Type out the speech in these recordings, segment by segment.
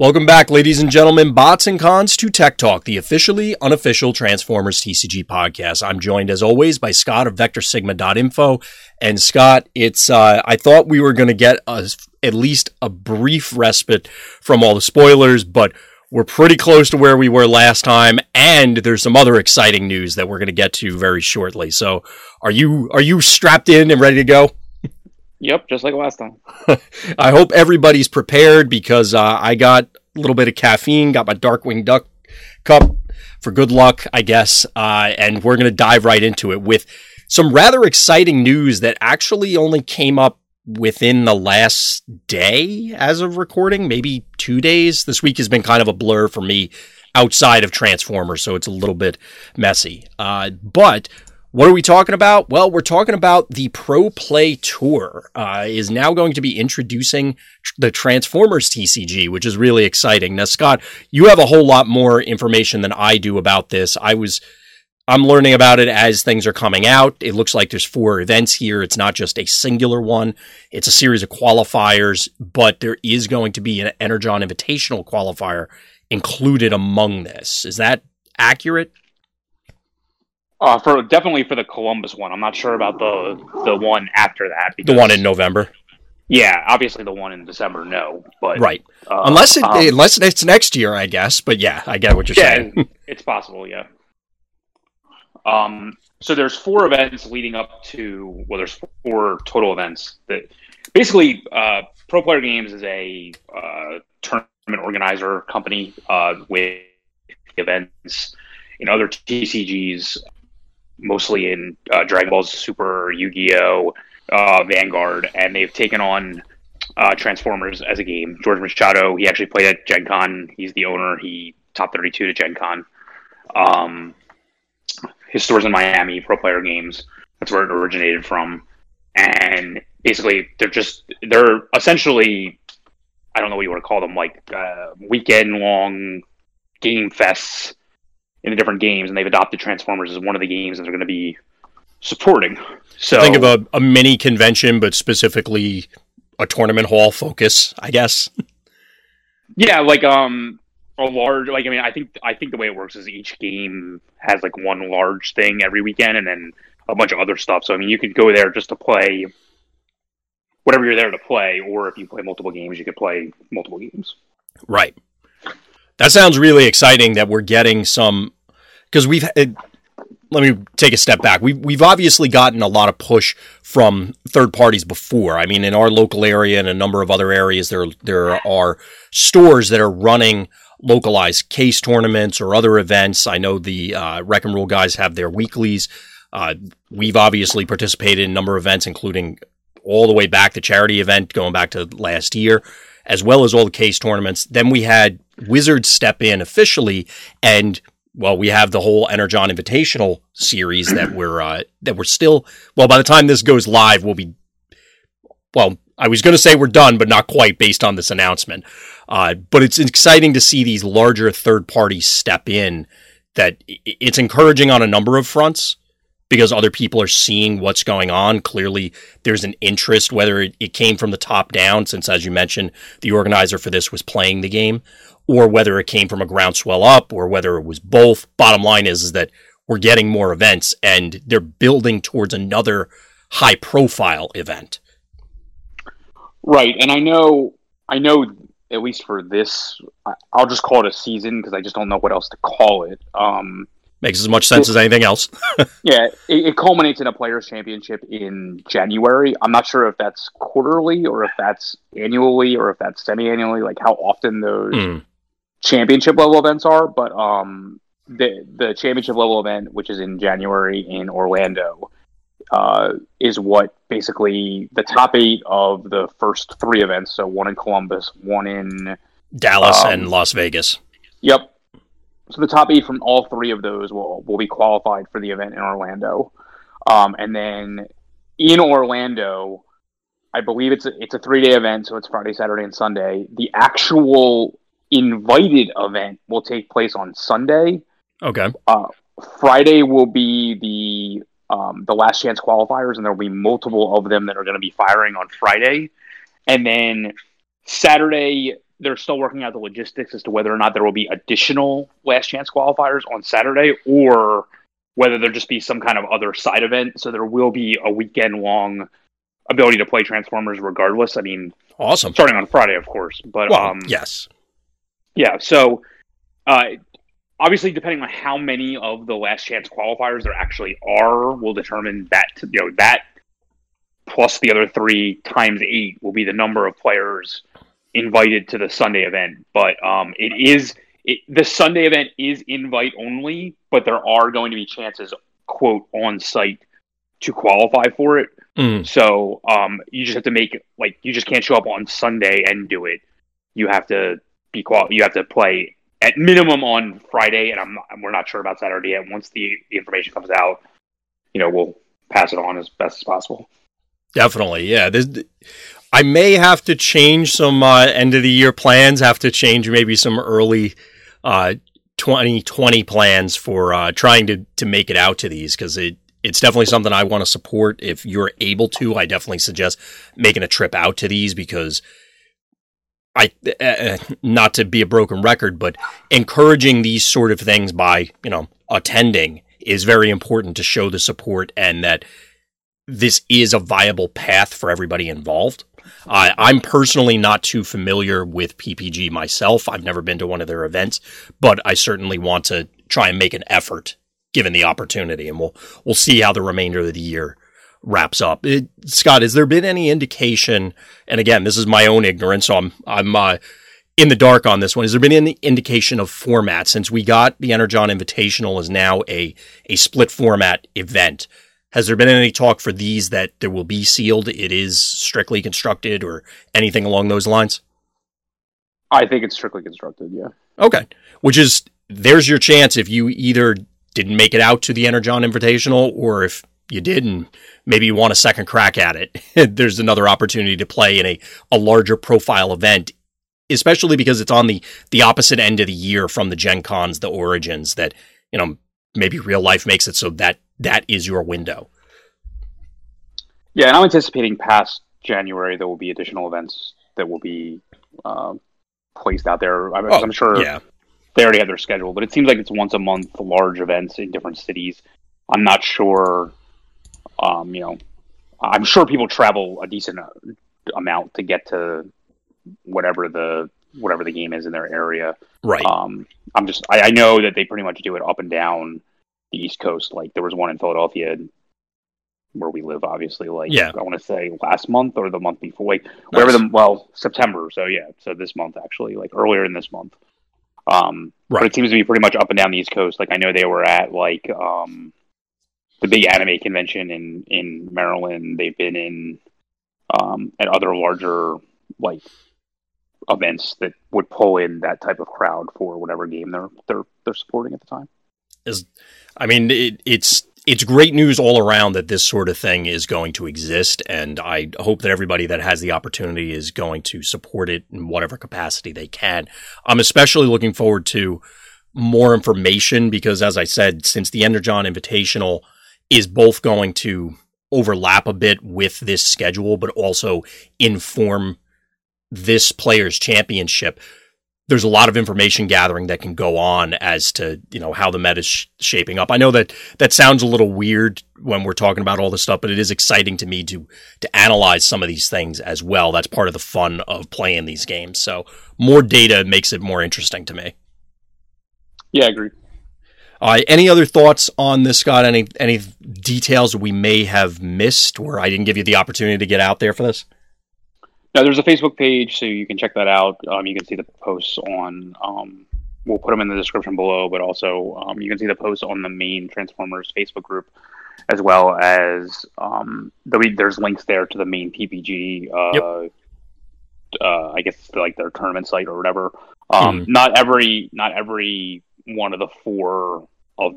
Welcome back, ladies and gentlemen, bots and cons to Tech Talk, the officially unofficial Transformers TCG podcast. I'm joined as always by Scott of VectorSigma.info. And Scott, it's uh, I thought we were going to get a, at least a brief respite from all the spoilers, but we're pretty close to where we were last time, and there's some other exciting news that we're going to get to very shortly. So, are you are you strapped in and ready to go? Yep, just like last time. I hope everybody's prepared because uh, I got a little bit of caffeine, got my Darkwing Duck cup for good luck, I guess, uh, and we're going to dive right into it with some rather exciting news that actually only came up within the last day as of recording, maybe two days. This week has been kind of a blur for me outside of Transformers, so it's a little bit messy. Uh, but what are we talking about? Well, we're talking about the Pro Play Tour uh, is now going to be introducing the Transformers TCG, which is really exciting. Now, Scott, you have a whole lot more information than I do about this. I was I'm learning about it as things are coming out. It looks like there's four events here. It's not just a singular one. It's a series of qualifiers, but there is going to be an Energon Invitational qualifier included among this. Is that accurate? Uh, for definitely for the Columbus one. I'm not sure about the the one after that. Because, the one in November. Yeah, obviously the one in December, no, but right. Uh, unless it um, unless it's next year, I guess. But yeah, I get what you're yeah, saying. it's possible, yeah. Um, so there's four events leading up to well, there's four total events that basically uh, Pro Player Games is a uh, tournament organizer company uh, with events in other TCGs mostly in uh, Dragon Ball Super, Yu Gi Oh, uh, Vanguard, and they've taken on uh, Transformers as a game. George Machado, he actually played at Gen Con. He's the owner. He top 32 to Gen Con. Um, his store's in Miami, Pro Player Games. That's where it originated from. And basically, they're just, they're essentially, I don't know what you want to call them, like uh, weekend long game fests in the different games, and they've adopted Transformers as one of the games that they're going to be supporting. So think of a, a mini convention, but specifically a tournament hall focus, I guess. Yeah, like um a large like I mean I think I think the way it works is each game has like one large thing every weekend and then a bunch of other stuff. So I mean you could go there just to play whatever you're there to play, or if you play multiple games, you could play multiple games. Right. That sounds really exciting that we're getting some because we've it, let me take a step back. We've we've obviously gotten a lot of push from third parties before. I mean, in our local area and a number of other areas, there there are stores that are running localized case tournaments or other events. I know the uh, Wreck and Rule guys have their weeklies. Uh, we've obviously participated in a number of events, including all the way back the charity event going back to last year, as well as all the case tournaments. Then we had Wizards step in officially and well, we have the whole Energon Invitational series that we're uh, that we're still. Well, by the time this goes live, we'll be. Well, I was going to say we're done, but not quite based on this announcement. Uh, but it's exciting to see these larger third parties step in. That it's encouraging on a number of fronts because other people are seeing what's going on. Clearly, there's an interest, whether it, it came from the top down, since as you mentioned, the organizer for this was playing the game, or whether it came from a groundswell up or whether it was both. Bottom line is, is that we're getting more events and they're building towards another high profile event. Right. And I know, I know at least for this, I'll just call it a season because I just don't know what else to call it. Um, Makes as much sense it, as anything else. yeah, it, it, culminates in a players' championship in January. I'm not sure if that's quarterly or if that's annually or if that's semi-annually. Like how often those mm championship level events are, but um, the the championship level event, which is in January in Orlando, uh, is what basically the top eight of the first three events. So one in Columbus, one in Dallas, um, and Las Vegas. Yep. So the top eight from all three of those will will be qualified for the event in Orlando, um, and then in Orlando. I believe it's a, it's a three day event, so it's Friday, Saturday, and Sunday. The actual invited event will take place on Sunday. Okay. Uh, Friday will be the um, the last chance qualifiers, and there will be multiple of them that are going to be firing on Friday, and then Saturday they're still working out the logistics as to whether or not there will be additional last chance qualifiers on Saturday or whether there just be some kind of other side event. So there will be a weekend long ability to play Transformers regardless. I mean, awesome. Starting on Friday, of course, but well, um, yes, yeah. So uh, obviously, depending on how many of the last chance qualifiers there actually are, will determine that you know that plus the other three times eight will be the number of players invited to the Sunday event. But um, it is it, the Sunday event is invite only, but there are going to be chances, quote, on site to qualify for it. Mm. So um, you just have to make like you just can't show up on Sunday and do it. You have to be qual. You have to play at minimum on Friday, and I'm we're not sure about Saturday yet. Once the, the information comes out, you know we'll pass it on as best as possible. Definitely, yeah. This, I may have to change some uh, end of the year plans. Have to change maybe some early uh, 2020 plans for uh, trying to to make it out to these because it it's definitely something I want to support. If you're able to, I definitely suggest making a trip out to these because I, uh, not to be a broken record, but encouraging these sort of things by, you know, attending is very important to show the support and that this is a viable path for everybody involved. I'm personally not too familiar with PPG myself. I've never been to one of their events, but I certainly want to try and make an effort given the opportunity, and we'll we'll see how the remainder of the year wraps up. It, Scott, has there been any indication? And again, this is my own ignorance, so I'm I'm uh, in the dark on this one. Has there been any indication of format since we got the Energon Invitational is now a a split format event? Has there been any talk for these that there will be sealed? It is strictly constructed or anything along those lines? I think it's strictly constructed. Yeah. Okay. Which is there's your chance if you either didn't make it out to the Energon Invitational, or if you did and maybe you want a second crack at it, there's another opportunity to play in a, a larger profile event, especially because it's on the, the opposite end of the year from the Gen Cons, the Origins, that, you know, maybe real life makes it so that that is your window. Yeah, and I'm anticipating past January there will be additional events that will be uh, placed out there. I'm, oh, I'm sure yeah they already have their schedule, but it seems like it's once a month, large events in different cities. I'm not sure. Um, you know, I'm sure people travel a decent amount to get to whatever the whatever the game is in their area. Right. Um, I'm just I, I know that they pretty much do it up and down the East Coast. Like there was one in Philadelphia where we live, obviously. Like yeah. I want to say last month or the month before, like nice. wherever the well September. So yeah, so this month actually, like earlier in this month. Um, right. But it seems to be pretty much up and down the East Coast. Like I know they were at like um, the big anime convention in in Maryland. They've been in um, at other larger like events that would pull in that type of crowd for whatever game they're they're they're supporting at the time. Is I mean it, it's it's great news all around that this sort of thing is going to exist. And I hope that everybody that has the opportunity is going to support it in whatever capacity they can. I'm especially looking forward to more information because, as I said, since the Energon Invitational is both going to overlap a bit with this schedule, but also inform this player's championship there's a lot of information gathering that can go on as to you know how the meta is sh- shaping up. I know that that sounds a little weird when we're talking about all this stuff, but it is exciting to me to to analyze some of these things as well. That's part of the fun of playing these games. So more data makes it more interesting to me. Yeah, I agree. Uh, any other thoughts on this, Scott? Any any details we may have missed, where I didn't give you the opportunity to get out there for this? No, there's a Facebook page, so you can check that out. Um, you can see the posts on. Um, we'll put them in the description below, but also um, you can see the posts on the main Transformers Facebook group, as well as um, the, there's links there to the main PPG. Uh, yep. uh, I guess like their tournament site or whatever. Um, mm. Not every, not every one of the four of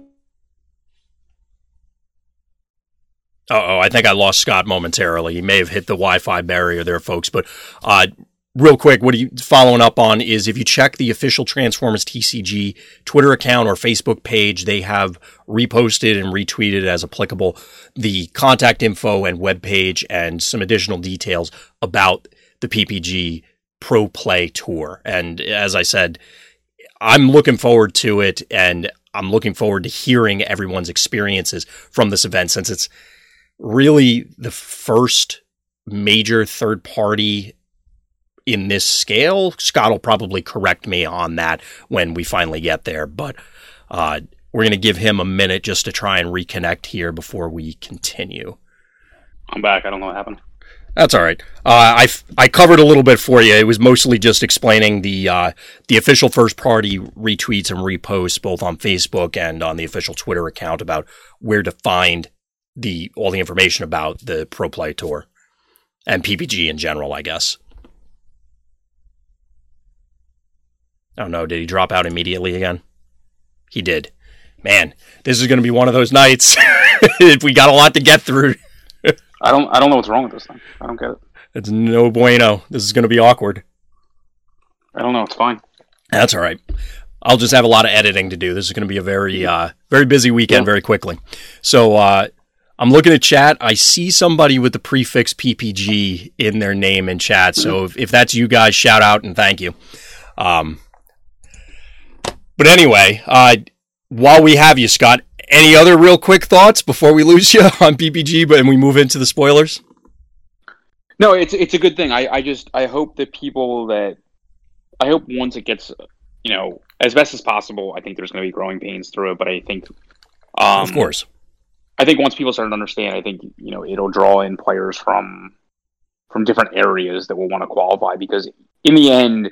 oh, I think I lost Scott momentarily. He may have hit the Wi-Fi barrier there, folks. But uh, real quick, what are you following up on is if you check the official Transformers TCG Twitter account or Facebook page, they have reposted and retweeted as applicable the contact info and web page and some additional details about the PPG Pro Play Tour. And as I said, I'm looking forward to it and I'm looking forward to hearing everyone's experiences from this event since it's really the first major third party in this scale. Scott will probably correct me on that when we finally get there, but uh, we're going to give him a minute just to try and reconnect here before we continue. I'm back. I don't know what happened. That's all right. Uh, I I covered a little bit for you. It was mostly just explaining the uh, the official first party retweets and reposts both on Facebook and on the official Twitter account about where to find the all the information about the Pro Play Tour and PPG in general. I guess. Oh no! Did he drop out immediately again? He did. Man, this is going to be one of those nights. we got a lot to get through. I don't I don't know what's wrong with this thing. I don't get it. It's no bueno. This is going to be awkward. I don't know. It's fine. That's all right. I'll just have a lot of editing to do. This is going to be a very uh, very busy weekend yeah. very quickly. So uh, I'm looking at chat. I see somebody with the prefix PPG in their name in chat. So if, if that's you guys, shout out and thank you. Um, but anyway, uh, while we have you, Scott, any other real quick thoughts before we lose you on PPG, but and we move into the spoilers? No, it's it's a good thing. I, I just I hope that people that I hope once it gets you know as best as possible. I think there's going to be growing pains through it, but I think um, of course I think once people start to understand, I think you know it'll draw in players from from different areas that will want to qualify because in the end,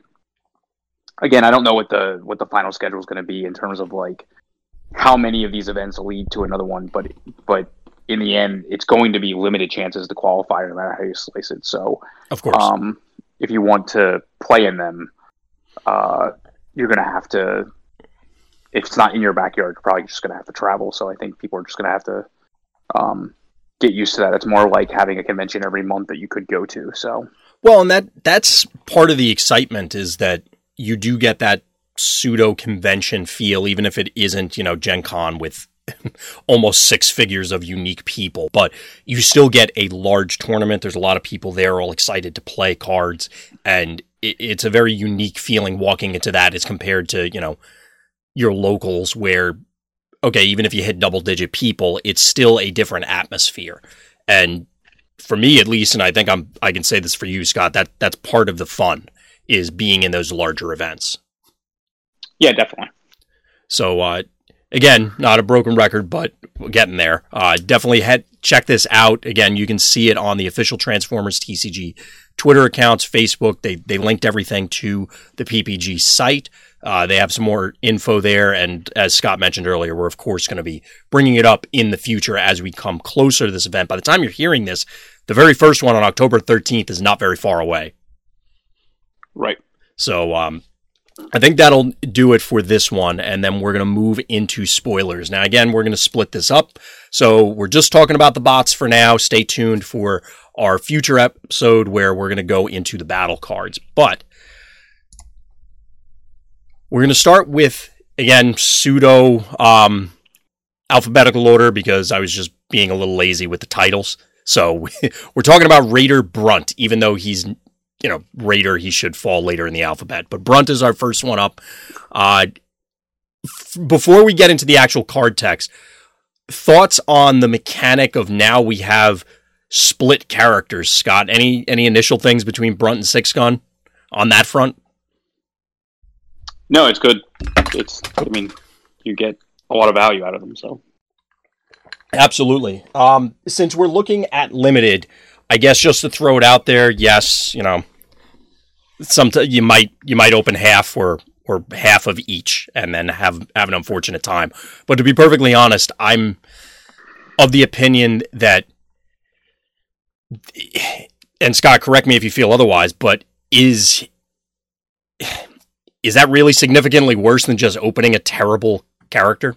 again, I don't know what the what the final schedule is going to be in terms of like how many of these events lead to another one, but but in the end, it's going to be limited chances to qualify, no matter how you slice it. So, of course, um, if you want to play in them, uh, you're going to have to. If it's not in your backyard, you're probably just going to have to travel. So I think people are just going to have to um, get used to that. It's more like having a convention every month that you could go to. So well, and that that's part of the excitement is that you do get that pseudo convention feel, even if it isn't, you know, Gen Con with almost six figures of unique people, but you still get a large tournament. There's a lot of people there all excited to play cards, and it's a very unique feeling walking into that as compared to, you know, your locals where, okay, even if you hit double digit people, it's still a different atmosphere. And for me at least, and I think I'm I can say this for you, Scott, that that's part of the fun is being in those larger events. Yeah, definitely. So uh, again, not a broken record, but we're getting there. Uh, definitely head check this out. Again, you can see it on the official Transformers TCG Twitter accounts, Facebook. They they linked everything to the PPG site. Uh, they have some more info there, and as Scott mentioned earlier, we're of course going to be bringing it up in the future as we come closer to this event. By the time you're hearing this, the very first one on October 13th is not very far away. Right. So um, I think that'll do it for this one, and then we're going to move into spoilers. Now, again, we're going to split this up. So we're just talking about the bots for now. Stay tuned for our future episode where we're going to go into the battle cards. But we're going to start with, again, pseudo um, alphabetical order because I was just being a little lazy with the titles. So we're talking about Raider Brunt, even though he's you know, Raider, he should fall later in the alphabet. But Brunt is our first one up. Uh, f- before we get into the actual card text, thoughts on the mechanic of now we have split characters, Scott? Any any initial things between Brunt and Six Gun on that front? No, it's good. It's I mean, you get a lot of value out of them, so Absolutely. Um, since we're looking at limited, I guess just to throw it out there, yes, you know, some you might you might open half or or half of each and then have have an unfortunate time. But to be perfectly honest, I'm of the opinion that and Scott, correct me if you feel otherwise, but is is that really significantly worse than just opening a terrible character?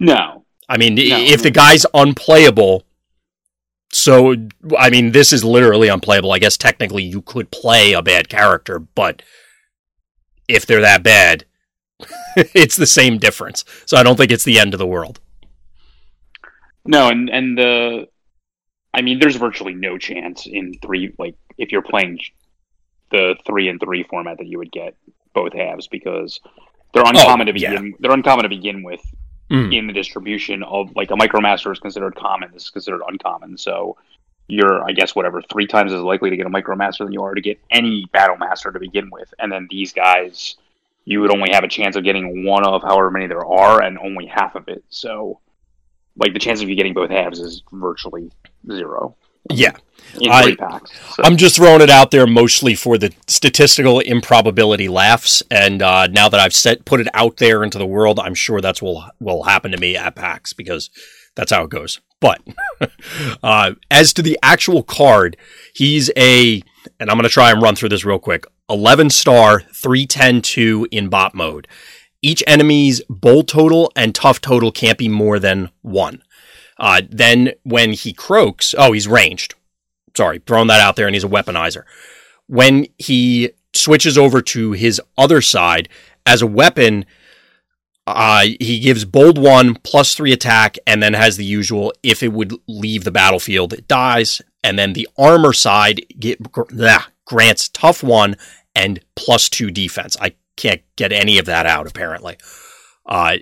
No. I mean, no. if the guy's unplayable, so, I mean, this is literally unplayable. I guess technically you could play a bad character, but if they're that bad, it's the same difference. So I don't think it's the end of the world. No, and and the, I mean, there's virtually no chance in three. Like if you're playing the three and three format that you would get both halves because they're uncommon Oh, to begin. yeah. They're uncommon to begin with Mm. in the distribution of like a micromaster is considered common. This is considered uncommon. So you're, I guess, whatever three times as likely to get a micromaster than you are to get any battle master to begin with. And then these guys, you would only have a chance of getting one of however many there are, and only half of it. So, like the chance of you getting both halves is virtually zero Yeah. I, packs, so. I'm just throwing it out there mostly for the statistical improbability laughs, and uh, now that I've set put it out there into the world, I'm sure that's will will happen to me at PAX because that's how it goes. But uh, as to the actual card, he's a, and I'm going to try and run through this real quick. 11 star, 310 2 in bot mode. Each enemy's bold total and tough total can't be more than one. Uh, then when he croaks, oh, he's ranged sorry, throwing that out there, and he's a weaponizer. When he switches over to his other side as a weapon, uh, he gives bold one plus three attack, and then has the usual if it would leave the battlefield, it dies. And then the armor side get, grants tough one and plus two defense. I can't get any of that out apparently. Uh,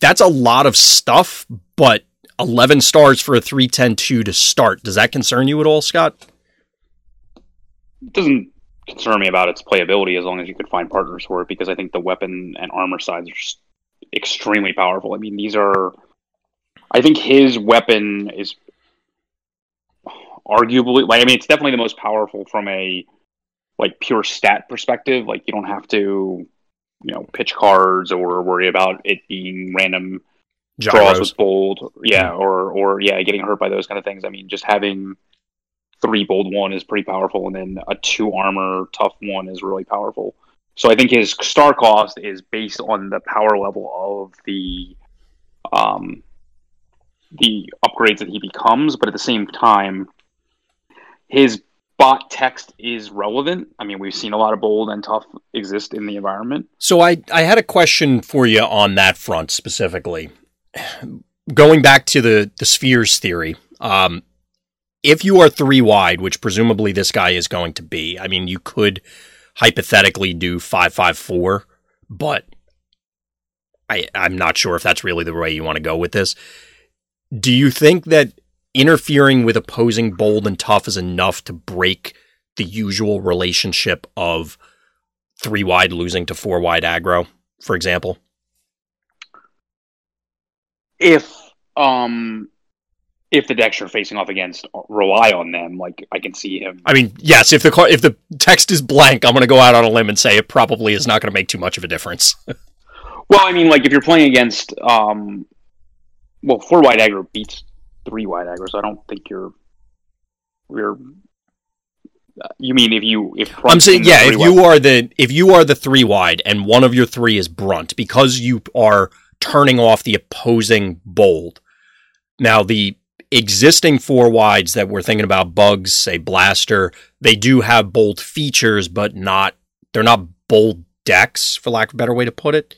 that's a lot of stuff, but 11 stars for a 310 to start. Does that concern you at all, Scott? it doesn't concern me about its playability as long as you could find partners for it because I think the weapon and armor sides are just extremely powerful. I mean, these are. I think his weapon is arguably like I mean it's definitely the most powerful from a like pure stat perspective. Like you don't have to you know pitch cards or worry about it being random draws with bold, yeah, or or yeah, getting hurt by those kind of things. I mean, just having three bold one is pretty powerful, and then a two armor tough one is really powerful. So I think his star cost is based on the power level of the um the upgrades that he becomes, but at the same time, his bot text is relevant. I mean, we've seen a lot of bold and tough exist in the environment. So I, I had a question for you on that front specifically. Going back to the, the spheres theory, um, if you are three wide, which presumably this guy is going to be, I mean, you could hypothetically do five five four, but I I'm not sure if that's really the way you want to go with this. Do you think that interfering with opposing bold and tough is enough to break the usual relationship of three wide losing to four wide aggro, for example? If um if the decks you're facing off against rely on them, like I can see him. I mean, yes, if the car, if the text is blank, I'm going to go out on a limb and say it probably is not going to make too much of a difference. Well, I mean, like if you're playing against um, well, four wide aggro beats three wide aggro, so I don't think you're you're. You mean if you if I'm saying, yeah, if you wide- are the if you are the three wide and one of your three is brunt because you are turning off the opposing bold. Now the existing four wides that we're thinking about, bugs, say blaster, they do have bold features, but not they're not bold decks, for lack of a better way to put it.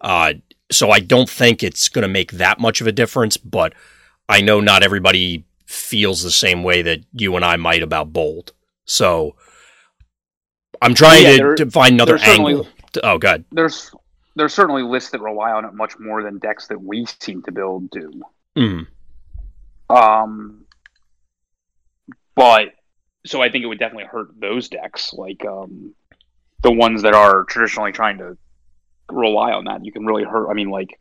Uh, so I don't think it's going to make that much of a difference, but I know not everybody feels the same way that you and I might about bold. So I'm trying Yeah, to, there- to find another angle. oh, God. there's there's certainly lists that rely on it much more than decks that we seem to build do. Mm. Um, but so I think it would definitely hurt those decks, like um, the ones that are traditionally trying to rely on that. You can really hurt. I mean, like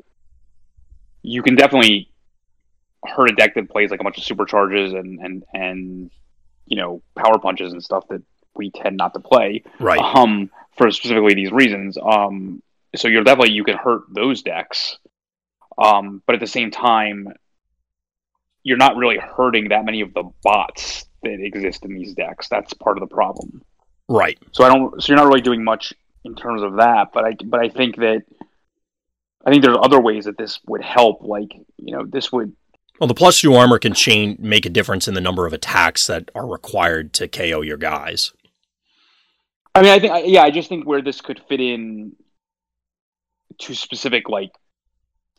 you can definitely hurt a deck that plays like a bunch of supercharges and and and you know power punches and stuff that we tend not to play Right. um, for specifically these reasons. Um, so you're definitely you can hurt those decks, um, but at the same time, you're not really hurting that many of the bots that exist in these decks. That's part of the problem. Right. So I don't. So you're not really doing much in terms of that. But I but I think that I think there's other ways that this would help. Like you know, this would Well, the plus two armor can change, make a difference in the number of attacks that are required to KO your guys. I mean, I think, yeah, I just think where this could fit in to specific, like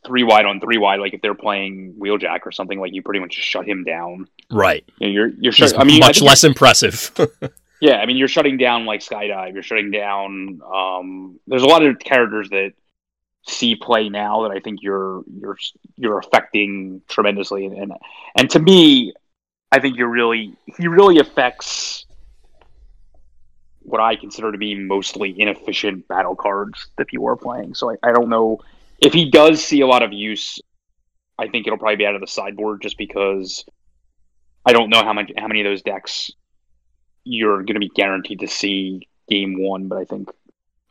three wide on three wide, like if they're playing Wheeljack or something, like you pretty much just shut him down. Right. You know, you're you're shut, I mean, much less impressive. Yeah, I mean, you're shutting down like Skydive. You're shutting down. Um, there's a lot of characters that see play now that I think you're you're you're affecting tremendously, and and, and to me, I think you're really he really affects what I consider to be mostly inefficient battle cards that people are playing. So I, I don't know if he does see a lot of use. I think it'll probably be out of the sideboard just because I don't know how much how many of those decks you're going to be guaranteed to see game one, but I think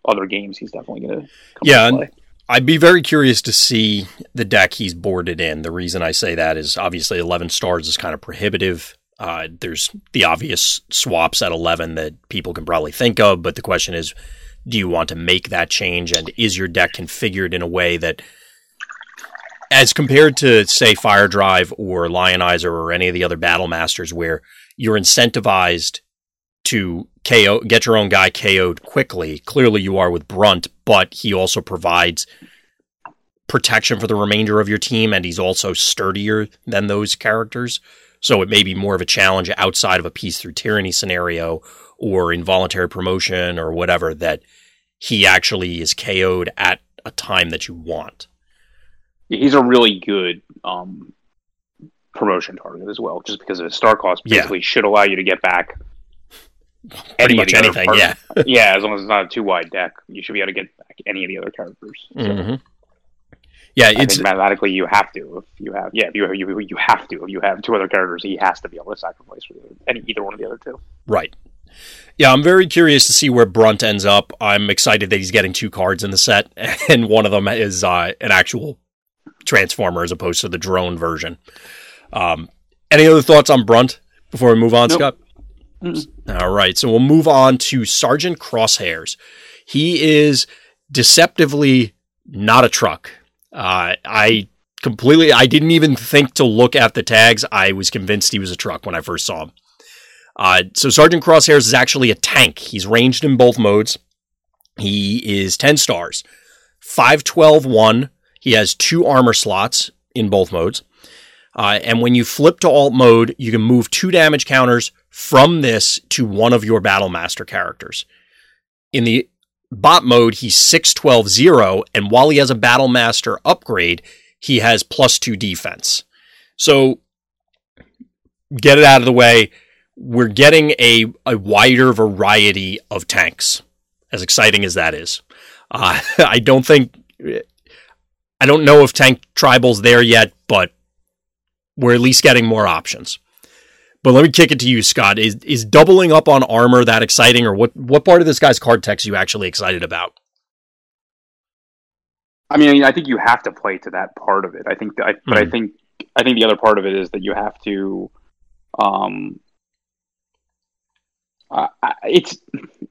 other games he's definitely going to yeah. I'd be very curious to see the deck he's boarded in. The reason I say that is obviously 11 stars is kind of prohibitive. Uh, there's the obvious swaps at 11 that people can probably think of, but the question is do you want to make that change? And is your deck configured in a way that, as compared to, say, Fire Drive or Lionizer or any of the other Battle Masters, where you're incentivized to KO, get your own guy KO'd quickly. Clearly, you are with Brunt, but he also provides protection for the remainder of your team, and he's also sturdier than those characters. So it may be more of a challenge outside of a peace through tyranny scenario or involuntary promotion or whatever that he actually is KO'd at a time that you want. He's a really good um, promotion target as well, just because of his star cost. Basically, yeah. should allow you to get back pretty much anything. Yeah, yeah. As long as it's not a too wide deck, you should be able to get back any of the other characters. So. Mm-hmm. Yeah, it's mathematically you have to. If you have, yeah, you you you have to. If you have two other characters, he has to be able to sacrifice for any either one of the other two. Right. Yeah, I'm very curious to see where Brunt ends up. I'm excited that he's getting two cards in the set, and one of them is uh, an actual transformer as opposed to the drone version. Um, any other thoughts on Brunt before we move on, nope. Scott? Mm-mm. All right, so we'll move on to Sergeant Crosshairs. He is deceptively not a truck. Uh, I completely, I didn't even think to look at the tags. I was convinced he was a truck when I first saw him. Uh, so Sergeant Crosshairs is actually a tank. He's ranged in both modes. He is 10 stars. 512 1. He has two armor slots in both modes. Uh, and when you flip to alt mode, you can move two damage counters from this to one of your Battle Master characters. In the bot mode, he's 612 0, and while he has a Battle Master upgrade, he has plus two defense. So get it out of the way. We're getting a, a wider variety of tanks, as exciting as that is. Uh, I don't think, I don't know if Tank Tribal's there yet, but we're at least getting more options. But let me kick it to you, Scott. Is is doubling up on armor that exciting, or what? What part of this guy's card text you actually excited about? I mean, I think you have to play to that part of it. I think, that, I, but mm. I hmm. think, I think the other part of it is that you have to, um, uh, it's,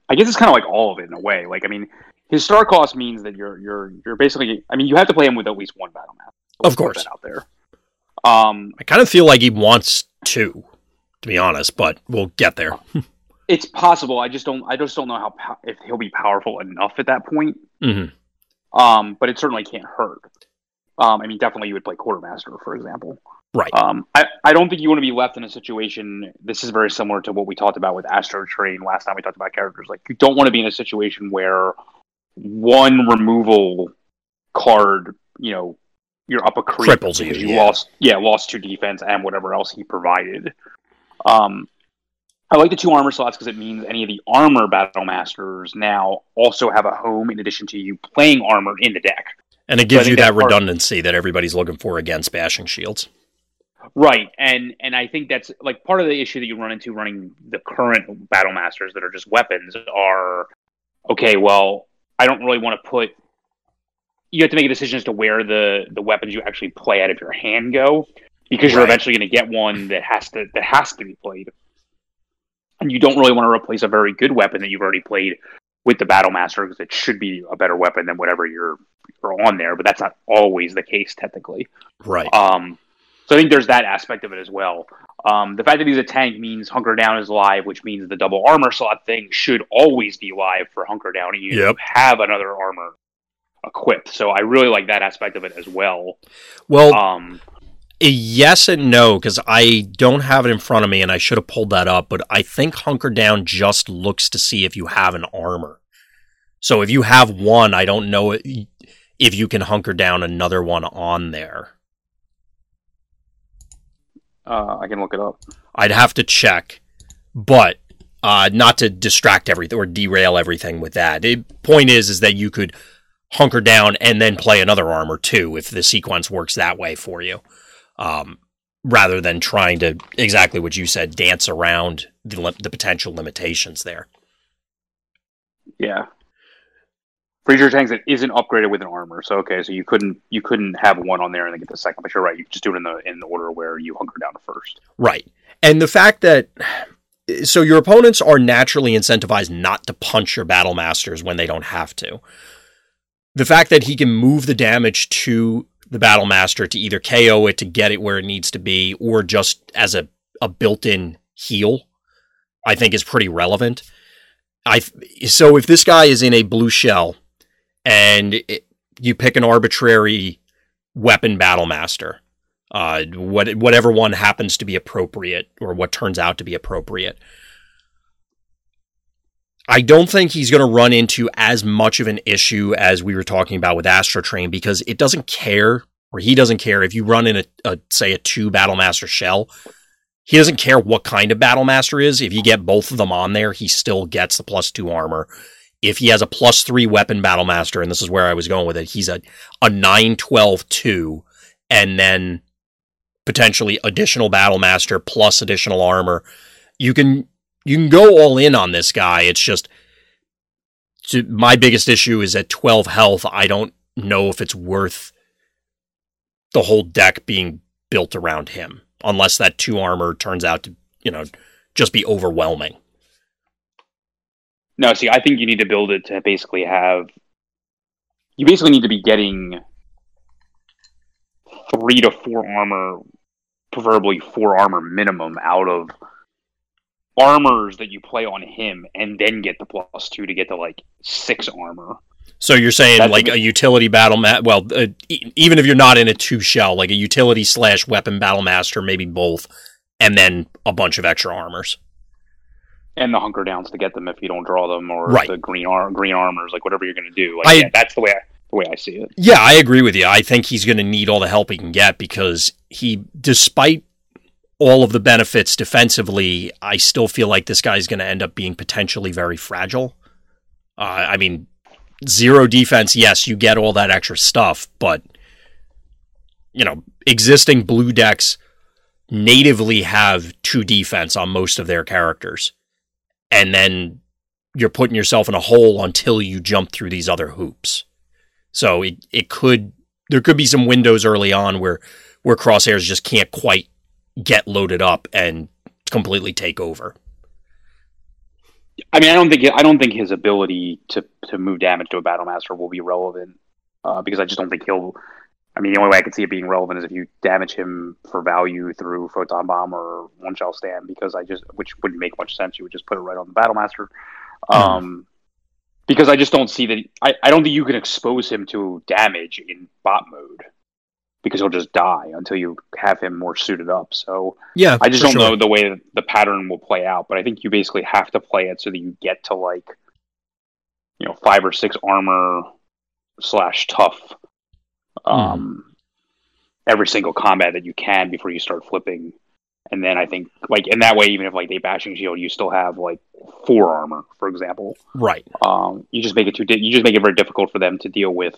I guess it's kind of like all of it in a way. Like, I mean, his star cost means that you're, you're, you're basically. I mean, you have to play him with at least one battle map. Of course, out there. Um, I kind of feel like he wants two, to be honest, but we'll get there. it's possible. I just don't. I just don't know how if he'll be powerful enough at that point. Mm-hmm. Um, but it certainly can't hurt. Um, I mean, definitely you would play quartermaster, for example. Right. Um, I, I don't think you want to be left in a situation. This is very similar to what we talked about with Astrotrain last time we talked about characters. Like you don't want to be in a situation where one removal card, you know, you're up a creep cripples you. You yeah. lost, yeah, lost two defense and whatever else he provided. Um, I like the two armor slots because it means any of the armor battle masters now also have a home in addition to you playing armor in the deck. And it gives so you that redundancy that everybody's looking for against bashing shields. Right, and and I think that's like part of the issue that you run into running the current battle masters that are just weapons are okay. Well, I don't really want to put you have to make a decision as to where the the weapons you actually play out of your hand go because you're eventually going to get one that has to that has to be played and you don't really want to replace a very good weapon that you've already played with the battle master because it should be a better weapon than whatever you're, you're on there but that's not always the case technically right um so i think there's that aspect of it as well um, the fact that he's a tank means hunker down is live, which means the double armor slot thing should always be live for hunker down. And you yep. have another armor equipped. So I really like that aspect of it as well. Well, um, Yes and no, because I don't have it in front of me and I should have pulled that up, but I think Hunker Down just looks to see if you have an armor. So if you have one, I don't know if you can hunker down another one on there. Uh, I can look it up. I'd have to check, but uh, not to distract everything or derail everything with that. The point is, is that you could hunker down and then play another armor too if the sequence works that way for you, um, rather than trying to exactly what you said, dance around the, the potential limitations there. Yeah, Freezer tanks that isn't upgraded with an armor. So okay, so you couldn't you couldn't have one on there and then get the second. But you're right, you just do it in the in the order where you hunker down first. Right, and the fact that so your opponents are naturally incentivized not to punch your battle masters when they don't have to. The fact that he can move the damage to the battle master to either KO it to get it where it needs to be, or just as a, a built-in heal, I think is pretty relevant. I so if this guy is in a blue shell and it, you pick an arbitrary weapon battle master, uh, what, whatever one happens to be appropriate or what turns out to be appropriate. I don't think he's going to run into as much of an issue as we were talking about with Astrotrain because it doesn't care, or he doesn't care if you run in a, a say a two battle master shell. He doesn't care what kind of battle master is. If you get both of them on there, he still gets the plus two armor if he has a plus three weapon battle master, and this is where I was going with it, he's a, a 9 12 2, and then potentially additional battle master plus additional armor. You can you can go all in on this guy. It's just my biggest issue is at 12 health. I don't know if it's worth the whole deck being built around him, unless that two armor turns out to, you know, just be overwhelming. No, see, I think you need to build it to basically have. You basically need to be getting three to four armor, preferably four armor minimum, out of armors that you play on him, and then get the plus two to get to like six armor. So you're saying That's like a, utility battle mat? Well, uh, e- even if you're not in a two shell, like a utility slash weapon battle master, maybe both, and then a bunch of extra armors and the hunker downs to get them if you don't draw them, or right. the green ar- green armors, like whatever you're going to do. Like, I, yeah, that's the way I, the way I see it. Yeah, I agree with you. I think he's going to need all the help he can get because he, despite all of the benefits defensively, I still feel like this guy's going to end up being potentially very fragile. Uh, I mean, zero defense, yes, you get all that extra stuff, but you know, existing blue decks natively have two defense on most of their characters and then you're putting yourself in a hole until you jump through these other hoops. So it, it could there could be some windows early on where where crosshairs just can't quite get loaded up and completely take over. I mean, I don't think I don't think his ability to to move damage to a battle master will be relevant uh, because I just don't think he'll I mean, the only way I could see it being relevant is if you damage him for value through photon bomb or one shall stand, because I just which wouldn't make much sense. You would just put it right on the battle master. Mm. Um, because I just don't see that. I, I don't think you can expose him to damage in bot mode because he'll just die until you have him more suited up. So yeah, I just don't sure. know the way the pattern will play out. But I think you basically have to play it so that you get to like you know five or six armor slash tough Hmm. um, mm. every single combat that you can before you start flipping. And then I think like in that way, even if like they bashing shield, you still have like four armor, for example. Right. Um, you just make it too. Di- you just make it very difficult for them to deal with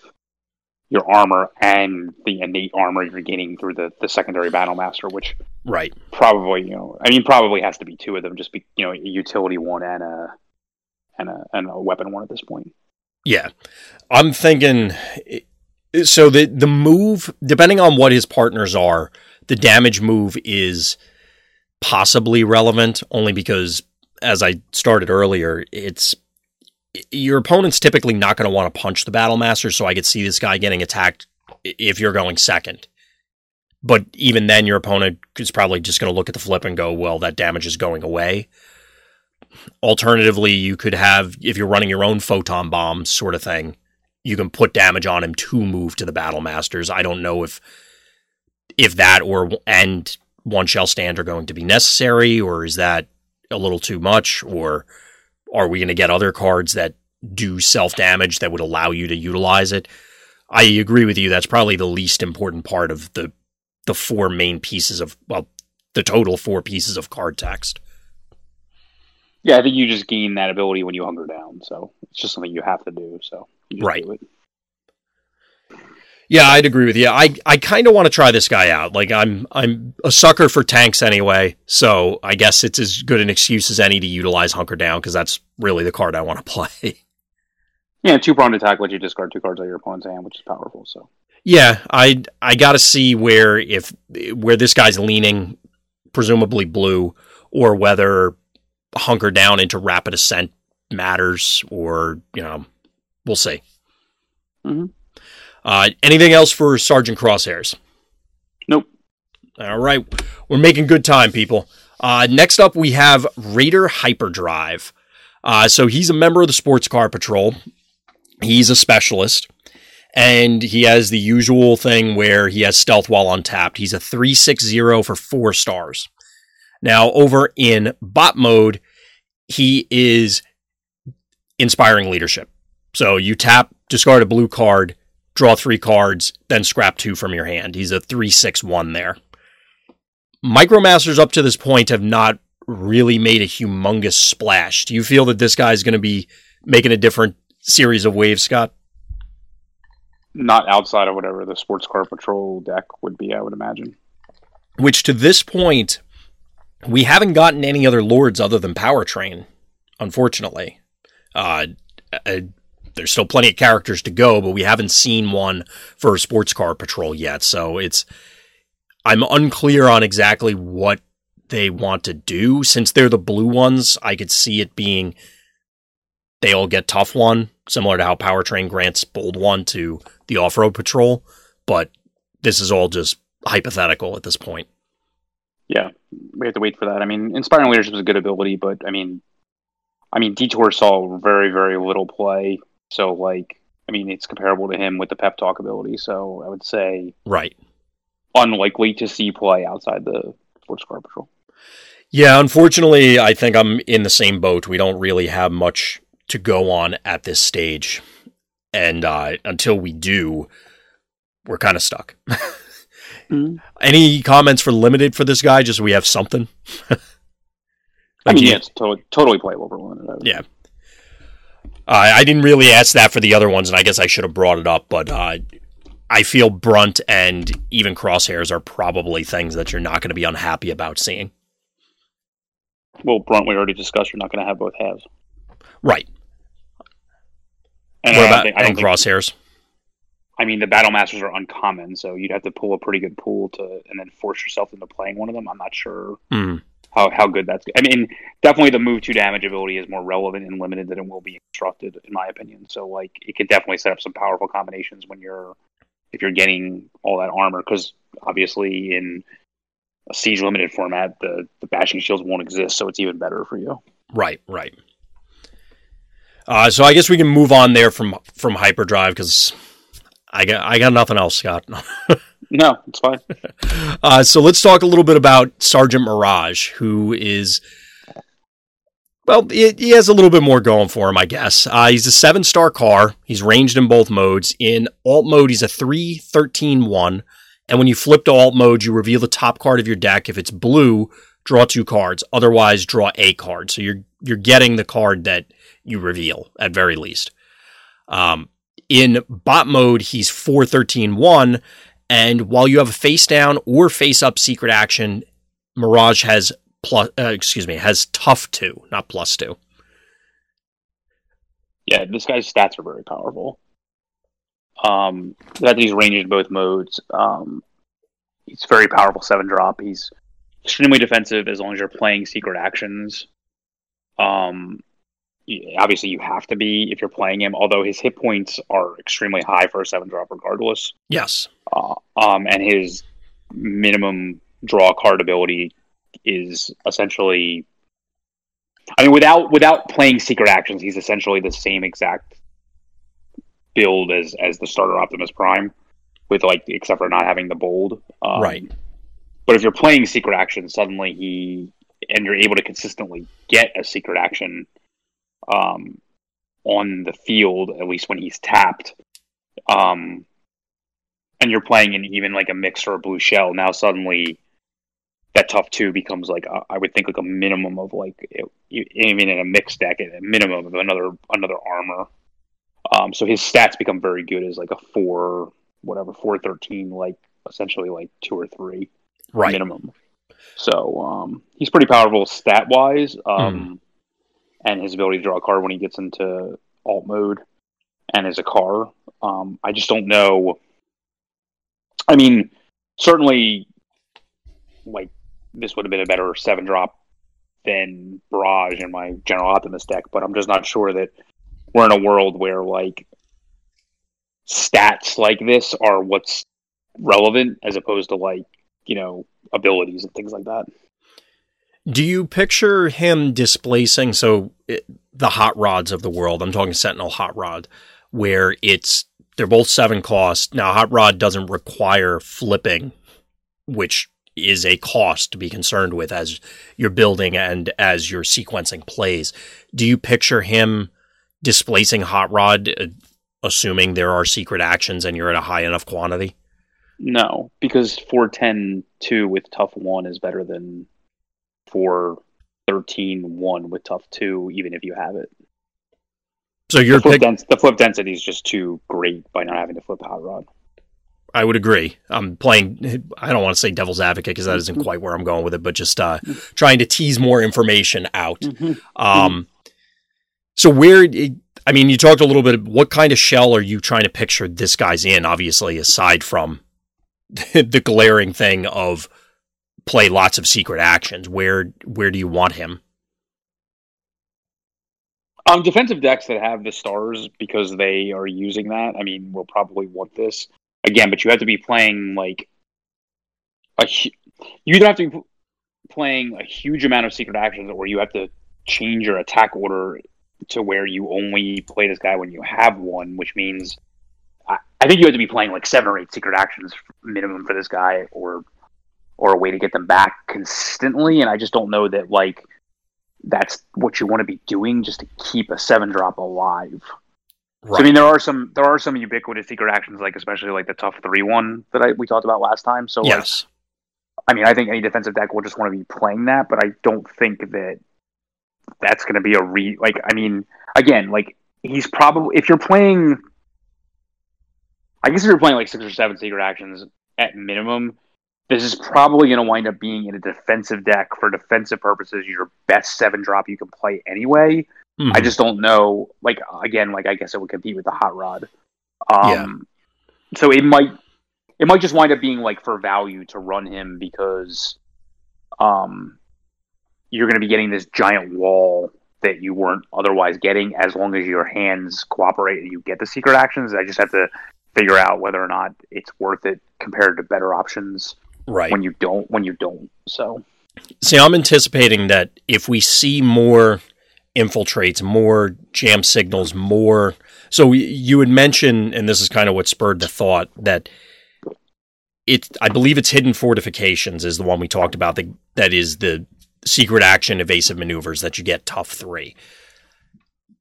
your armor and the innate armor you're getting through the, the secondary battle master, which right probably you know I mean probably has to be two of them, just be you know a utility one and a and a and a weapon one at this point. Yeah, I'm thinking so the the move, depending on what his partners are, the damage move is possibly relevant only because, as I started earlier, it's your opponent's typically not going to want to punch the battle master. So I could see this guy getting attacked if you're going second. But even then, your opponent is probably just going to look at the flip and go, "Well, that damage is going away." Alternatively, you could have if you're running your own photon bomb sort of thing you can put damage on him to move to the battle masters. I don't know if if that or and one shall stand are going to be necessary, or is that a little too much, or are we going to get other cards that do self damage that would allow you to utilize it? I agree with you. That's probably the least important part of the the four main pieces of well, the total four pieces of card text. Yeah, I think you just gain that ability when you hunker down. So it's just something you have to do. So right. Do yeah, I'd agree with you. I, I kind of want to try this guy out. Like I'm I'm a sucker for tanks anyway, so I guess it's as good an excuse as any to utilize hunker down because that's really the card I want to play. Yeah, two pronged attack lets you discard two cards out of your opponent's hand, which is powerful. So yeah, I I got to see where if where this guy's leaning, presumably blue, or whether hunker down into rapid ascent matters, or you know, we'll see. Mm-hmm. Uh, anything else for Sergeant Crosshairs? Nope. All right, we're making good time, people. Uh, next up, we have Raider Hyperdrive. Uh, so he's a member of the Sports Car Patrol. He's a specialist, and he has the usual thing where he has stealth while untapped. He's a 360 for four stars. Now, over in bot mode, he is inspiring leadership. So you tap, discard a blue card, draw three cards, then scrap two from your hand. He's a 3 6 1 there. Micromasters up to this point have not really made a humongous splash. Do you feel that this guy is going to be making a different series of waves, Scott? Not outside of whatever the sports car patrol deck would be, I would imagine. Which to this point, we haven't gotten any other lords other than Powertrain, unfortunately. Uh, uh, there's still plenty of characters to go, but we haven't seen one for a sports car patrol yet. So it's I'm unclear on exactly what they want to do. Since they're the blue ones, I could see it being they all get tough one, similar to how Powertrain grants bold one to the off road patrol. But this is all just hypothetical at this point. Yeah, we have to wait for that. I mean, inspiring leadership is a good ability, but I mean, I mean, Detour saw very, very little play so like, I mean, it's comparable to him with the pep talk ability. So I would say right, unlikely to see play outside the sports car patrol. Yeah, unfortunately, I think I'm in the same boat. We don't really have much to go on at this stage, and uh, until we do, we're kind of stuck. mm-hmm. Any comments for limited for this guy? Just so we have something. like I mean, yeah, it's to- totally playable for limited. Yeah, uh, I didn't really ask that for the other ones, and I guess I should have brought it up, but uh, I feel Brunt and even Crosshairs are probably things that you're not going to be unhappy about seeing. Well, Brunt, we already discussed you're not going to have both halves. Right. And what about think, and Crosshairs? Think, I mean, the Battle Masters are uncommon, so you'd have to pull a pretty good pool to, and then force yourself into playing one of them. I'm not sure. Mm how, how good that's. I mean, definitely the move to damage ability is more relevant and limited than it will be instructed, in my opinion. So like, it could definitely set up some powerful combinations when you're if you're getting all that armor, because obviously in a siege limited format, the the bashing shields won't exist, so it's even better for you. Right, right. Uh, so I guess we can move on there from from hyperdrive because I got I got nothing else, Scott. No, it's fine. uh, so let's talk a little bit about Sergeant Mirage, who is. Well, he has a little bit more going for him, I guess. Uh, he's a seven star car. He's ranged in both modes. In alt mode, he's a 3 13 1. And when you flip to alt mode, you reveal the top card of your deck. If it's blue, draw two cards. Otherwise, draw a card. So you're you're getting the card that you reveal at very least. Um, in bot mode, he's 4 13 1. And while you have a face down or face up secret action, Mirage has plus, uh, excuse me, has tough two, not plus two. Yeah, this guy's stats are very powerful. Um, that he's ranged in both modes. Um, he's very powerful seven drop. He's extremely defensive as long as you're playing secret actions. Um, obviously you have to be if you're playing him. Although his hit points are extremely high for a seven drop, regardless. Yes. Uh, um, and his minimum draw card ability is essentially. I mean, without without playing secret actions, he's essentially the same exact build as as the starter Optimus Prime, with like except for not having the bold. Um, Right. But if you're playing secret action, suddenly he and you're able to consistently get a secret action um, on the field, at least when he's tapped. Um, and you're playing in even like a mix or a blue shell. Now suddenly that tough two becomes like a, I would think like a minimum of like it, even in a mixed deck, a minimum of another another armor. Um, so his stats become very good as like a four, whatever, four thirteen, like essentially like two or three Right. minimum. So um, he's pretty powerful stat wise, um, and his ability to draw a card when he gets into alt mode and as a car. Um, I just don't know. I mean, certainly, like this would have been a better seven drop than Barrage in my General Optimus deck, but I'm just not sure that we're in a world where like stats like this are what's relevant as opposed to like you know abilities and things like that. Do you picture him displacing so it, the hot rods of the world? I'm talking Sentinel hot rod, where it's they're both seven cost. Now, hot rod doesn't require flipping, which is a cost to be concerned with as you're building and as you're sequencing plays. Do you picture him displacing hot rod, uh, assuming there are secret actions and you're at a high enough quantity? No, because four ten two with tough one is better than four thirteen one with tough two, even if you have it. So you're the flip, pick- dens- the flip density is just too great by not having to flip hot rod. I would agree. I'm playing. I don't want to say devil's advocate because that isn't quite where I'm going with it, but just uh, trying to tease more information out. Um, so where? I mean, you talked a little bit. What kind of shell are you trying to picture this guy's in? Obviously, aside from the glaring thing of play lots of secret actions, where where do you want him? Um, defensive decks that have the stars because they are using that. I mean, we'll probably want this again, but you have to be playing like a. You either have to be playing a huge amount of secret actions, or you have to change your attack order to where you only play this guy when you have one, which means I, I think you have to be playing like seven or eight secret actions minimum for this guy, or or a way to get them back consistently. And I just don't know that like that's what you want to be doing just to keep a seven drop alive. So, I mean, there are some there are some ubiquitous secret actions, like especially like the tough three one that I, we talked about last time. So, like, yes. I mean, I think any defensive deck will just want to be playing that, but I don't think that that's going to be a re. Like, I mean, again, like he's probably if you're playing, I guess if you're playing like six or seven secret actions at minimum, this is probably going to wind up being in a defensive deck for defensive purposes. Your best seven drop you can play anyway. I Mhm. just don't know. Like again, like I guess it would compete with the hot rod. Um, So it might it might just wind up being like for value to run him because um, you're going to be getting this giant wall that you weren't otherwise getting as long as your hands cooperate and you get the secret actions. I just have to figure out whether or not it's worth it compared to better options right. when you don't when you don't. So See, I'm anticipating that if we see more infiltrates, more jam signals, more. So you would mention, and this is kind of what spurred the thought that it. I believe it's hidden fortifications is the one we talked about. That that is the secret action evasive maneuvers that you get tough three.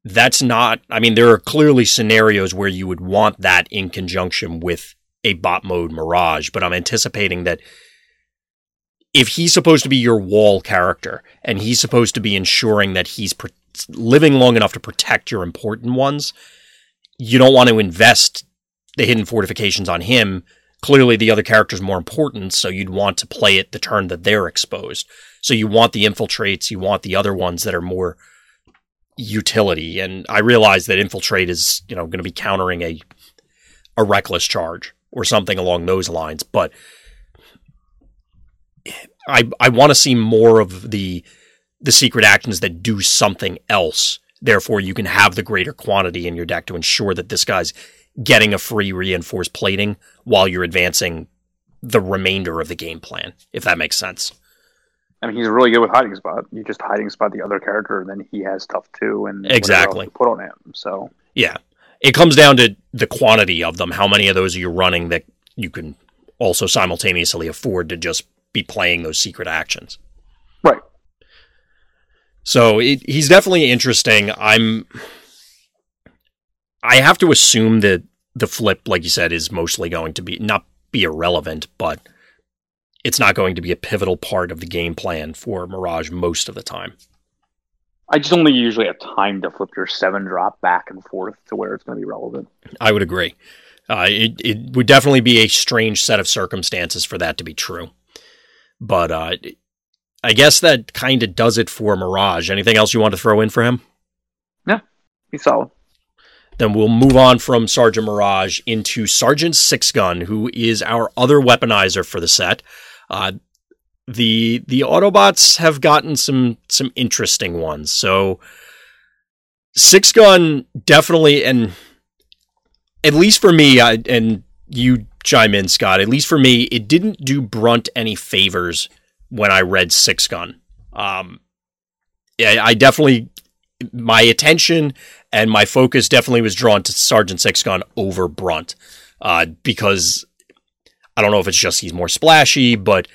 That's not. I mean, there are clearly scenarios where you would want that in conjunction with a bot mode mirage, but I'm anticipating that if he's supposed to be your wall character and he's supposed to be ensuring that he's pro- living long enough to protect your important ones, you don't want to invest the hidden fortifications on him. Clearly, the other character's more important, so you'd want to play it the turn that they're exposed. So you want the infiltrates, you want the other ones that are more utility. And I realize that infiltrate is, you know, going to be countering a a reckless charge or something along those lines, but I I want to see more of the the secret actions that do something else. Therefore, you can have the greater quantity in your deck to ensure that this guy's getting a free reinforced plating while you're advancing the remainder of the game plan. If that makes sense. I mean, he's really good with hiding spot. You just hiding spot the other character, and then he has tough two and Exactly. you put on him. So Yeah, it comes down to the quantity of them. How many of those are you running that you can also simultaneously afford to just be playing those secret actions. Right. So it, he's definitely interesting. I'm. I have to assume that the flip, like you said, is mostly going to be not be irrelevant, but it's not going to be a pivotal part of the game plan for Mirage most of the time. I just only usually have time to flip your seven drop back and forth to where it's going to be relevant. I would agree. Uh, it it would definitely be a strange set of circumstances for that to be true, but uh, I guess that kind of does it for Mirage. Anything else you want to throw in for him? Yeah, he's solid. Then we'll move on from Sergeant Mirage into Sergeant Six Gun, who is our other weaponizer for the set. Uh, the the Autobots have gotten some some interesting ones. So Six Gun definitely, and at least for me, I, and you chime in, Scott. At least for me, it didn't do Brunt any favors when I read Six Gun. Um, I, I definitely my attention and my focus definitely was drawn to Sergeant Six Gun over Brunt uh, because I don't know if it's just he's more splashy, but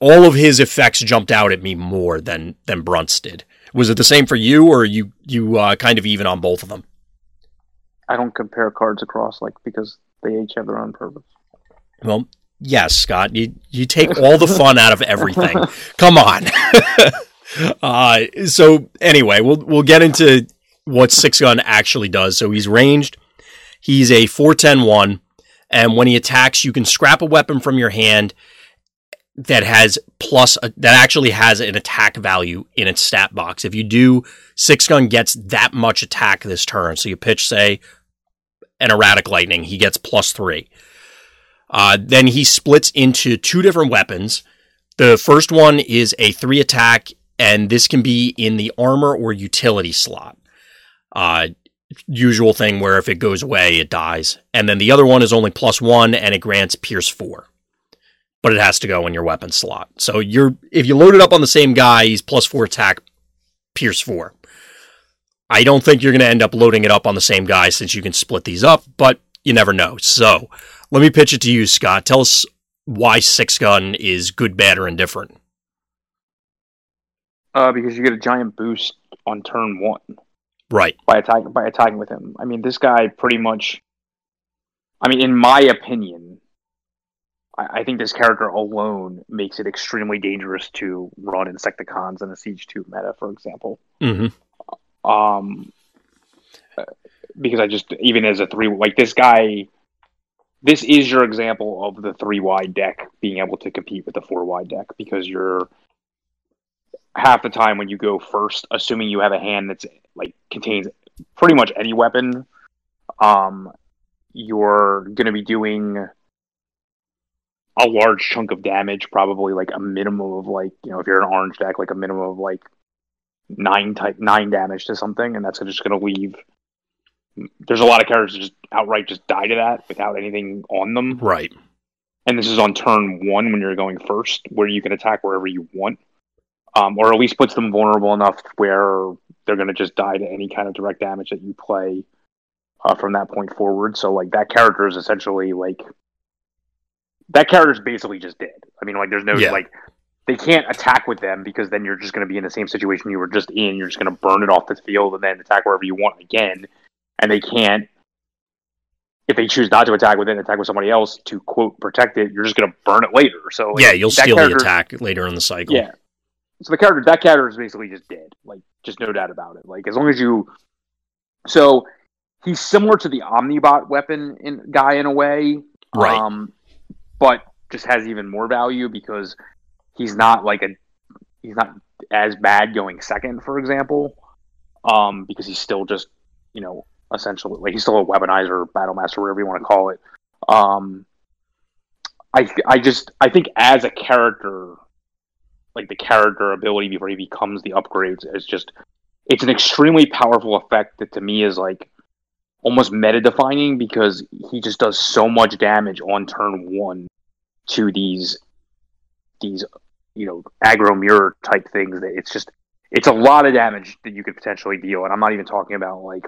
all of his effects jumped out at me more than than Brunt's did. Was it the same for you, or you you uh, kind of even on both of them? I don't compare cards across like because they each have their own purpose. Well, yes, Scott. You you take all the fun out of everything. Come on. uh, so anyway, we'll we'll get into what six gun actually does. So he's ranged. He's a 410 and when he attacks, you can scrap a weapon from your hand that has plus a, that actually has an attack value in its stat box. If you do, six gun gets that much attack this turn. So you pitch, say, an erratic lightning, he gets plus three. Uh, then he splits into two different weapons. The first one is a three attack, and this can be in the armor or utility slot. Uh, usual thing where if it goes away, it dies. And then the other one is only plus one, and it grants Pierce four, but it has to go in your weapon slot. So you're if you load it up on the same guy, he's plus four attack, Pierce four. I don't think you're going to end up loading it up on the same guy since you can split these up, but you never know. So let me pitch it to you, Scott. Tell us why six gun is good, bad, or indifferent. Uh, because you get a giant boost on turn one. Right. By attacking by attacking with him. I mean, this guy pretty much. I mean, in my opinion, I, I think this character alone makes it extremely dangerous to run Insecticons in a Siege Two meta, for example. Mm-hmm. Um, because I just even as a three like this guy, this is your example of the three wide deck being able to compete with the four wide deck because you're half the time when you go first, assuming you have a hand that's like contains pretty much any weapon, um, you're going to be doing a large chunk of damage, probably like a minimum of like you know if you're an orange deck, like a minimum of like nine type nine damage to something, and that's just going to leave. There's a lot of characters that just outright just die to that without anything on them. Right. And this is on turn one when you're going first, where you can attack wherever you want um, or at least puts them vulnerable enough where they're going to just die to any kind of direct damage that you play uh, from that point forward. So like that character is essentially like that character is basically just dead. I mean, like there's no yeah. like they can't attack with them because then you're just going to be in the same situation you were just in. You're just going to burn it off the field and then attack wherever you want again. And they can't if they choose not to attack with it and attack with somebody else to quote protect it, you're just going to burn it later. So yeah, you'll steal the attack later in the cycle. Yeah, so the character that character is basically just dead like just no doubt about it like as long as you so he's similar to the omnibot weapon in guy in a way right um but just has even more value because he's not like a he's not as bad going second for example um because he's still just you know essentially like he's still a weaponizer battle master whatever you want to call it. Um i i just i think as a character like the character ability before he becomes the upgrades is just it's an extremely powerful effect that to me is like almost meta defining because he just does so much damage on turn one to these these you know aggro mirror type things that it's just it's a lot of damage that you could potentially deal and i'm not even talking about like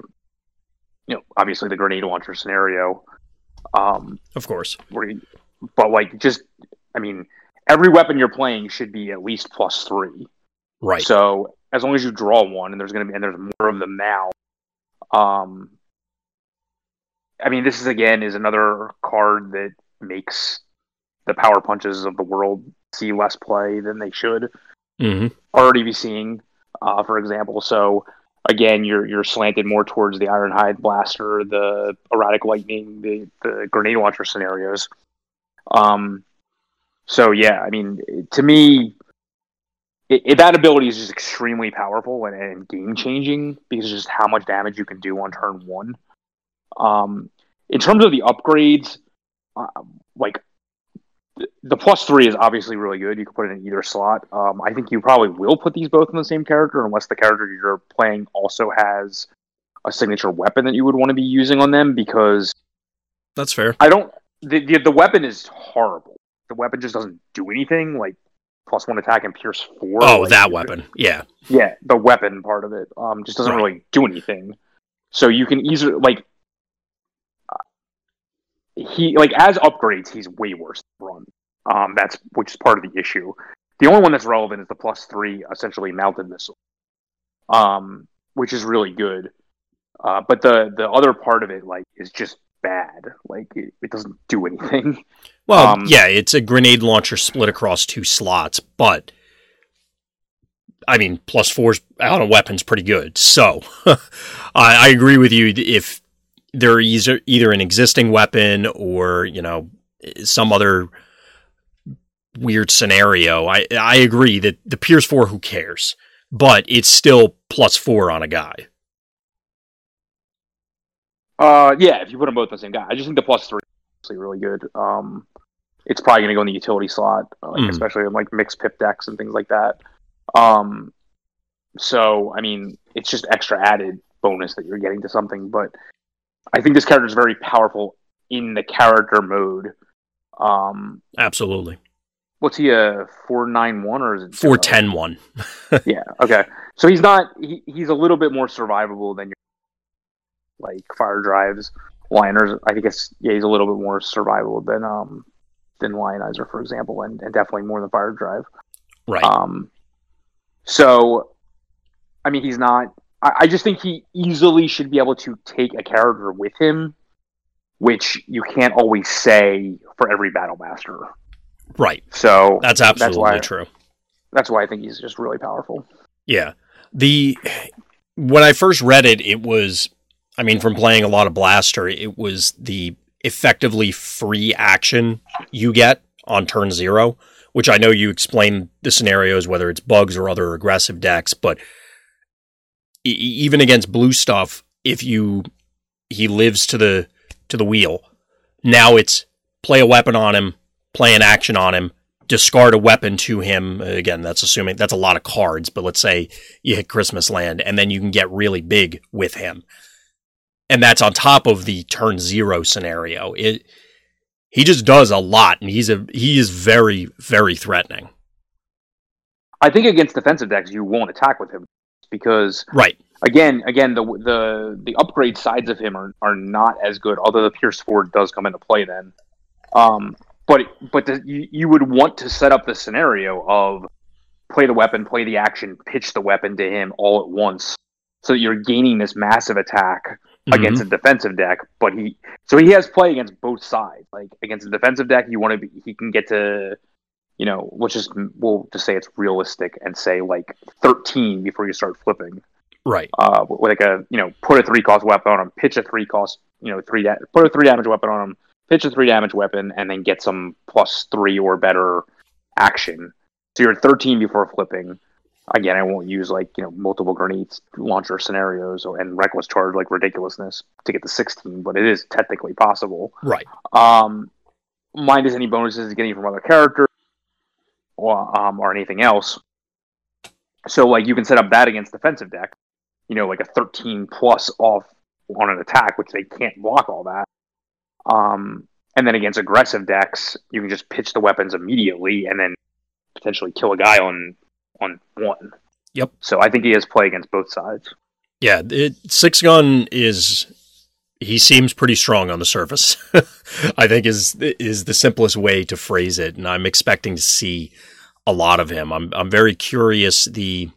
you know obviously the grenade launcher scenario Um, of course. Where, but like, just I mean, every weapon you're playing should be at least plus three. Right. So as long as you draw one, and there's going to be and there's more of them now. Um, I mean, this is again is another card that makes the power punches of the world see less play than they should mm-hmm. already be seeing. Uh, for example, so again, you're you're slanted more towards the Ironhide blaster, the erratic lightning, the the grenade launcher scenarios. Um, so yeah, I mean, to me, it, it, that ability is just extremely powerful and, and game changing because just how much damage you can do on turn one. Um, in terms of the upgrades, uh, like the plus three is obviously really good. You can put it in either slot. Um, I think you probably will put these both in the same character unless the character you're playing also has a signature weapon that you would want to be using on them because that's fair. I don't. The, the, the weapon is horrible. The weapon just doesn't do anything. Like plus one attack and pierce four. Oh, like, that weapon. Yeah. Yeah, the weapon part of it um just doesn't right. really do anything. So you can easily like he like as upgrades, he's way worse than run. Um, that's which is part of the issue. The only one that's relevant is the plus three, essentially mounted missile, um, which is really good. Uh, but the the other part of it, like, is just bad. Like, it, it doesn't do anything. Well, um, yeah, it's a grenade launcher split across two slots, but I mean, plus four on a weapon's pretty good. So I, I agree with you. If they're either either an existing weapon or you know some other weird scenario. I I agree that the Pierce four, who cares? But it's still plus four on a guy. Uh, yeah, if you put them both in the same guy, I just think the plus three is really good. Um, it's probably going to go in the utility slot, like, mm. especially in like mixed pip decks and things like that. Um, so I mean, it's just extra added bonus that you're getting to something, but I think this character is very powerful in the character mode. Um, Absolutely. What's he a four nine one or is it four ten one? yeah. Okay. So he's not. He, he's a little bit more survivable than your like fire drives liners. I think it's yeah. He's a little bit more survivable than um than lionizer, for example, and, and definitely more than fire drive. Right. Um. So, I mean, he's not I, I just think he easily should be able to take a character with him, which you can't always say for every battle master. Right. So that's absolutely that's why, true. That's why I think he's just really powerful. Yeah. The when I first read it, it was I mean, from playing a lot of Blaster, it was the effectively free action you get on turn zero, which I know you explained the scenarios, whether it's bugs or other aggressive decks, but even against blue stuff, if you he lives to the to the wheel, now it's play a weapon on him, play an action on him, discard a weapon to him. Again, that's assuming that's a lot of cards, but let's say you hit Christmas land and then you can get really big with him. And that's on top of the turn zero scenario. It he just does a lot and he's a he is very, very threatening. I think against defensive decks you won't attack with him because right. again again the the the upgrade sides of him are, are not as good although the pierce four does come into play then. Um but but the, you, you would want to set up the scenario of play the weapon play the action pitch the weapon to him all at once so that you're gaining this massive attack mm-hmm. against a defensive deck but he so he has play against both sides. Like against a defensive deck you want to be he can get to you know, let's just we'll just say it's realistic and say like 13 before you start flipping. Right. Uh, like a you know, put a three cost weapon on him, pitch a three cost, you know, three da- put a three damage weapon on him, pitch a three damage weapon, and then get some plus three or better action. So you're at 13 before flipping. Again, I won't use like you know multiple grenades launcher scenarios or, and reckless charge like ridiculousness to get the 16, but it is technically possible. Right. Um, minus any bonuses getting from other characters or um, or anything else. So like you can set up that against defensive deck, you know, like a 13 plus off on an attack, which they can't block all that. Um, and then against aggressive decks, you can just pitch the weapons immediately and then potentially kill a guy on on one. Yep. So I think he has play against both sides. Yeah, it, six gun is he seems pretty strong on the surface. I think is is the simplest way to phrase it, and I'm expecting to see a lot of him. I'm I'm very curious. The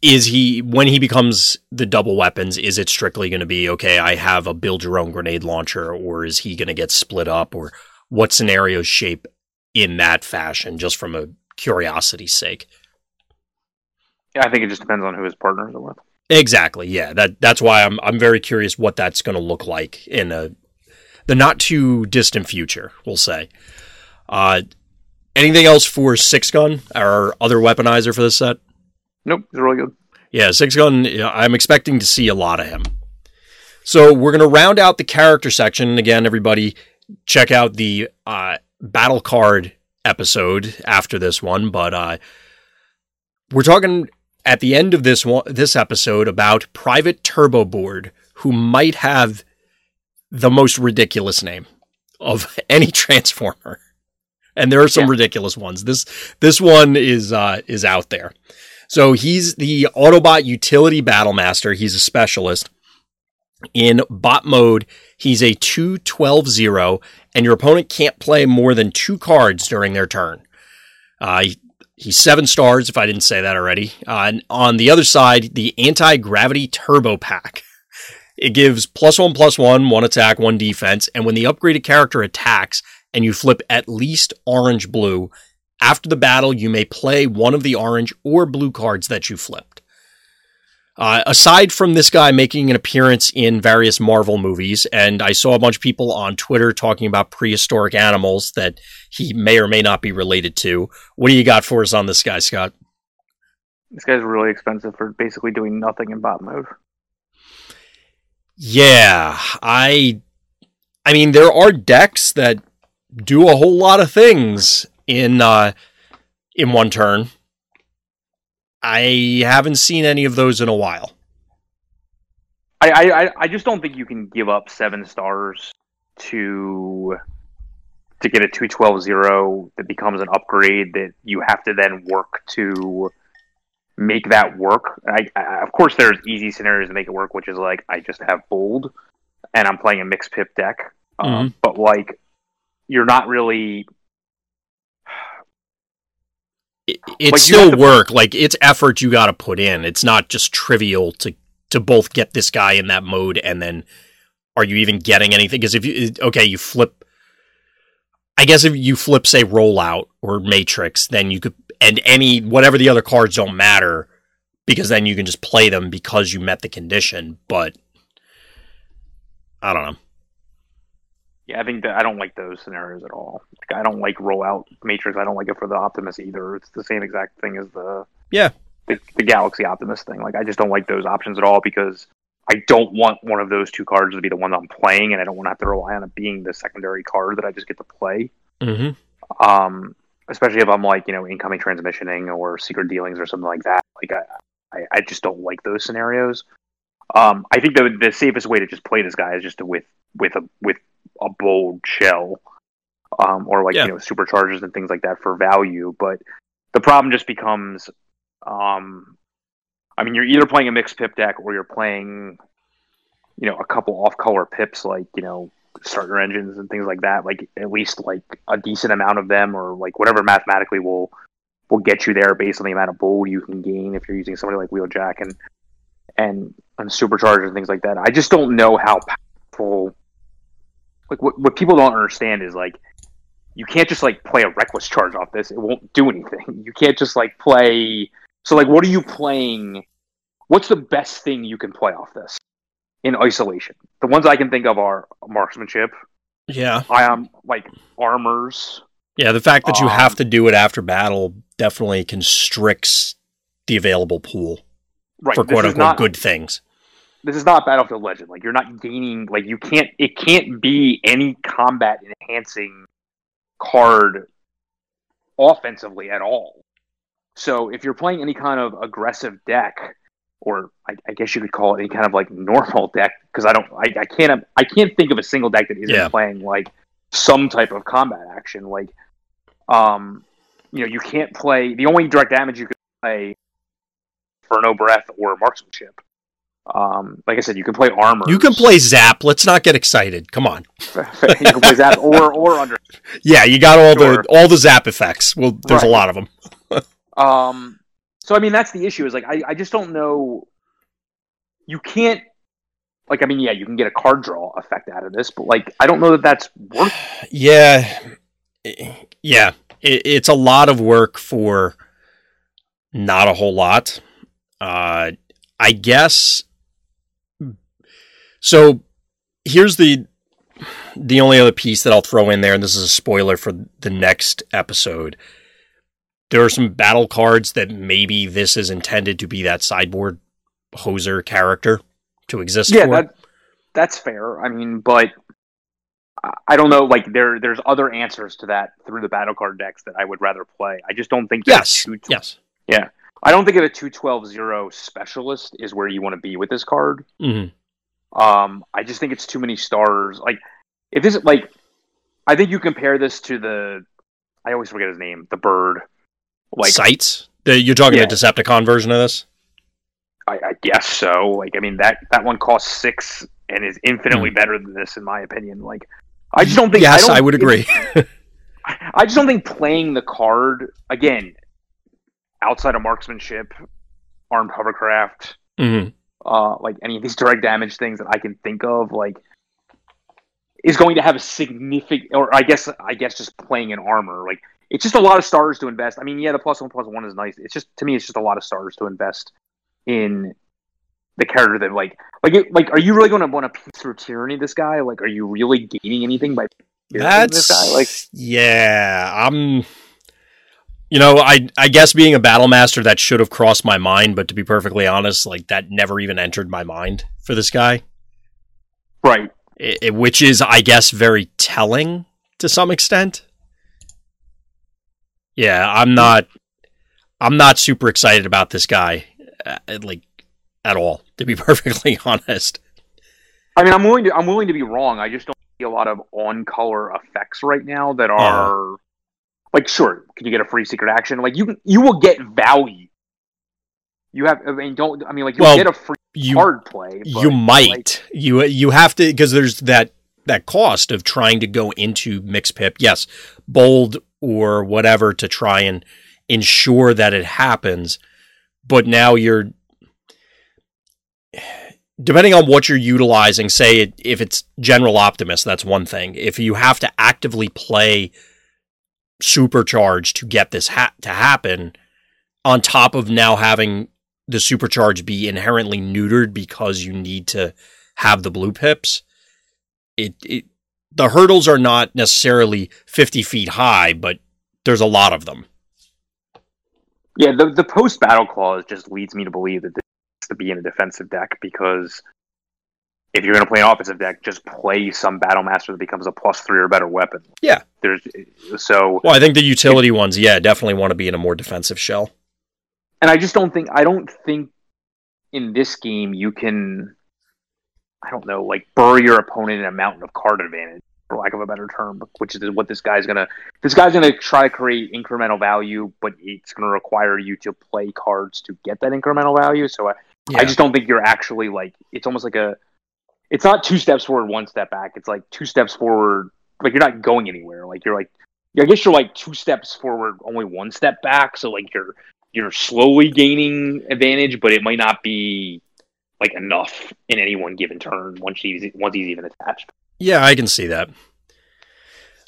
is he when he becomes the double weapons? Is it strictly going to be okay? I have a build your own grenade launcher, or is he going to get split up, or what scenarios shape in that fashion? Just from a curiosity's sake. Yeah, I think it just depends on who his partners are with. Exactly. Yeah. That that's why I'm I'm very curious what that's going to look like in a the not too distant future. We'll say. Uh, anything else for six gun, our other weaponizer for this set? Nope, it's really good. Yeah, six gun. I'm expecting to see a lot of him. So we're going to round out the character section again. Everybody, check out the uh, battle card episode after this one. But uh, we're talking at the end of this one, this episode about Private Turbo Board, who might have the most ridiculous name of any transformer. And there are some yeah. ridiculous ones. This this one is uh, is out there. So he's the Autobot utility battle master. He's a specialist. In bot mode, he's a 2 12 0, and your opponent can't play more than two cards during their turn. Uh, he's seven stars, if I didn't say that already. Uh, on the other side, the anti gravity turbo pack. It gives plus one, plus one, one attack, one defense, and when the upgraded character attacks and you flip at least orange blue, after the battle, you may play one of the orange or blue cards that you flipped. Uh, aside from this guy making an appearance in various Marvel movies, and I saw a bunch of people on Twitter talking about prehistoric animals that he may or may not be related to. What do you got for us on this guy, Scott? This guy's really expensive for basically doing nothing in bot mode. Yeah, I I mean there are decks that do a whole lot of things in uh, in one turn. I haven't seen any of those in a while. I, I I just don't think you can give up seven stars to to get a two twelve zero that becomes an upgrade that you have to then work to make that work. I, I, of course, there's easy scenarios to make it work, which is like I just have bold and I'm playing a mixed pip deck. Um, mm-hmm. but like, you're not really it, it's still work. like it's effort you got to put in. It's not just trivial to to both get this guy in that mode and then are you even getting anything? Because if you okay, you flip. I guess if you flip, say, rollout or matrix, then you could and any whatever the other cards don't matter because then you can just play them because you met the condition. But I don't know. Yeah, I think that I don't like those scenarios at all. Like, I don't like rollout matrix. I don't like it for the Optimus either. It's the same exact thing as the yeah the, the Galaxy Optimus thing. Like I just don't like those options at all because I don't want one of those two cards to be the one I'm playing, and I don't want to have to rely on it being the secondary card that I just get to play. Mm-hmm. Um, especially if I'm like you know incoming transmissioning or secret dealings or something like that. Like I, I, I just don't like those scenarios. Um, I think the the safest way to just play this guy is just to with with a with a bold shell, um, or like yeah. you know superchargers and things like that for value. But the problem just becomes, um, I mean, you're either playing a mixed pip deck or you're playing, you know, a couple off color pips like you know starter engines and things like that. Like at least like a decent amount of them, or like whatever mathematically will will get you there based on the amount of bold you can gain if you're using somebody like Wheeljack and and and superchargers and things like that. I just don't know how powerful like what what people don't understand is like you can't just like play a reckless charge off this. It won't do anything. You can't just like play. So like, what are you playing? What's the best thing you can play off this in isolation? The ones I can think of are marksmanship. Yeah. I am um, like armors. Yeah, the fact that you um, have to do it after battle definitely constricts the available pool right, for quote unquote not, good things this is not Battlefield Legend. Like you're not gaining like you can't it can't be any combat enhancing card offensively at all. So if you're playing any kind of aggressive deck, or I, I guess you could call it any kind of like normal deck, because I don't I, I can't I can't think of a single deck that isn't yeah. playing like some type of combat action. Like um you know, you can't play the only direct damage you can play for no breath or marksmanship Um, like I said, you can play armor. You can play Zap. Let's not get excited. Come on. you can play Zap or or under. Yeah, you got all sure. the all the Zap effects. Well, there's right. a lot of them. um. So I mean, that's the issue. Is like I I just don't know. You can't. Like I mean, yeah, you can get a card draw effect out of this, but like I don't know that that's worth. Yeah, yeah, it, it's a lot of work for not a whole lot. Uh, I guess so here's the the only other piece that I'll throw in there, and this is a spoiler for the next episode. There are some battle cards that maybe this is intended to be that sideboard hoser character to exist yeah, for. That, that's fair. I mean, but I don't know. Like there, there's other answers to that through the battle card decks that I would rather play. I just don't think. Yes. yes. Yeah. I don't think that a two twelve zero specialist is where you want to be with this card. Mm-hmm. Um, I just think it's too many stars. Like, if this like, I think you compare this to the, I always forget his name, the bird, like sights. You're talking yeah. the Decepticon version of this. I, I, guess so. Like, I mean that that one costs six and is infinitely mm. better than this, in my opinion. Like, I just don't think. Yes, I, I would agree. I just don't think playing the card again, outside of marksmanship, armed hovercraft, mm-hmm uh, like any of these direct damage things that I can think of, like is going to have a significant, or I guess, I guess just playing in armor, like it's just a lot of stars to invest. I mean, yeah, the plus one plus one is nice. It's just to me, it's just a lot of stars to invest in the character that like, like, it, like, are you really going to want to peace through tyranny this guy? Like, are you really gaining anything by that's this guy? Like, yeah, I'm. You know, I I guess being a battle master that should have crossed my mind, but to be perfectly honest, like that never even entered my mind for this guy. Right. It, it, which is, I guess, very telling to some extent. Yeah, I'm not. I'm not super excited about this guy, uh, like at all. To be perfectly honest. I mean, I'm willing to. I'm willing to be wrong. I just don't see a lot of on color effects right now that uh-huh. are. Uh like sure, can you get a free secret action? Like you you will get value. You have, I mean, don't I mean like you well, get a free you, card play. you might like, you you have to because there's that that cost of trying to go into mix pip. Yes, bold or whatever to try and ensure that it happens. But now you're depending on what you're utilizing. Say it, if it's general optimus, that's one thing. If you have to actively play supercharge to get this ha- to happen on top of now having the supercharge be inherently neutered because you need to have the blue pips it, it the hurdles are not necessarily 50 feet high but there's a lot of them. Yeah the, the post battle clause just leads me to believe that this has to be in a defensive deck because if you're going to play an offensive deck, just play some battle master that becomes a plus three or better weapon. Yeah, there's so. Well, I think the utility ones, yeah, definitely want to be in a more defensive shell. And I just don't think I don't think in this game you can, I don't know, like bury your opponent in a mountain of card advantage, for lack of a better term, which is what this guy's gonna. This guy's gonna try to create incremental value, but it's gonna require you to play cards to get that incremental value. So I, yeah. I just don't think you're actually like. It's almost like a it's not two steps forward, one step back. It's like two steps forward. Like you're not going anywhere. Like you're like, I guess you're like two steps forward, only one step back. So like you're you're slowly gaining advantage, but it might not be like enough in any one given turn once he's once he's even attached. Yeah, I can see that.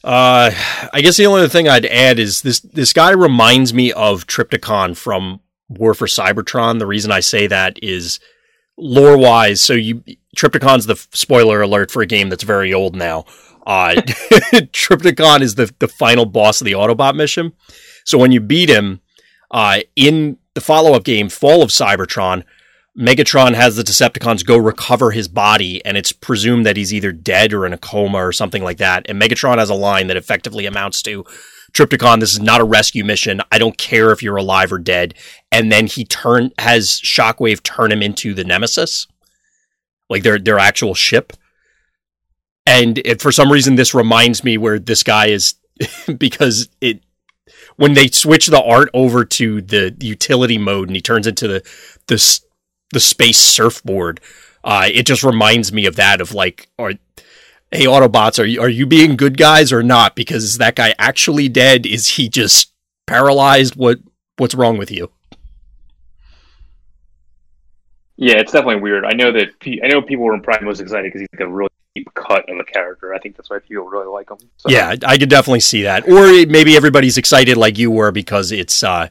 Uh, I guess the only other thing I'd add is this: this guy reminds me of Trypticon from War for Cybertron. The reason I say that is lore wise. So you Trypticon's the spoiler alert for a game that's very old now. Uh, Trypticon is the, the final boss of the Autobot mission. So when you beat him uh, in the follow up game, Fall of Cybertron, Megatron has the Decepticons go recover his body, and it's presumed that he's either dead or in a coma or something like that. And Megatron has a line that effectively amounts to Trypticon, this is not a rescue mission. I don't care if you're alive or dead. And then he turn has Shockwave turn him into the Nemesis like their their actual ship. And it, for some reason, this reminds me where this guy is because it when they switch the art over to the utility mode and he turns into the the the space surfboard. Uh, it just reminds me of that of like, or hey, Autobots, are you are you being good guys or not? Because is that guy actually dead? Is he just paralyzed? What what's wrong with you? Yeah, it's definitely weird. I know that I know people were probably most excited because he's like a really deep cut of a character. I think that's why people really like him. So. Yeah, I could definitely see that. Or maybe everybody's excited like you were because it's uh,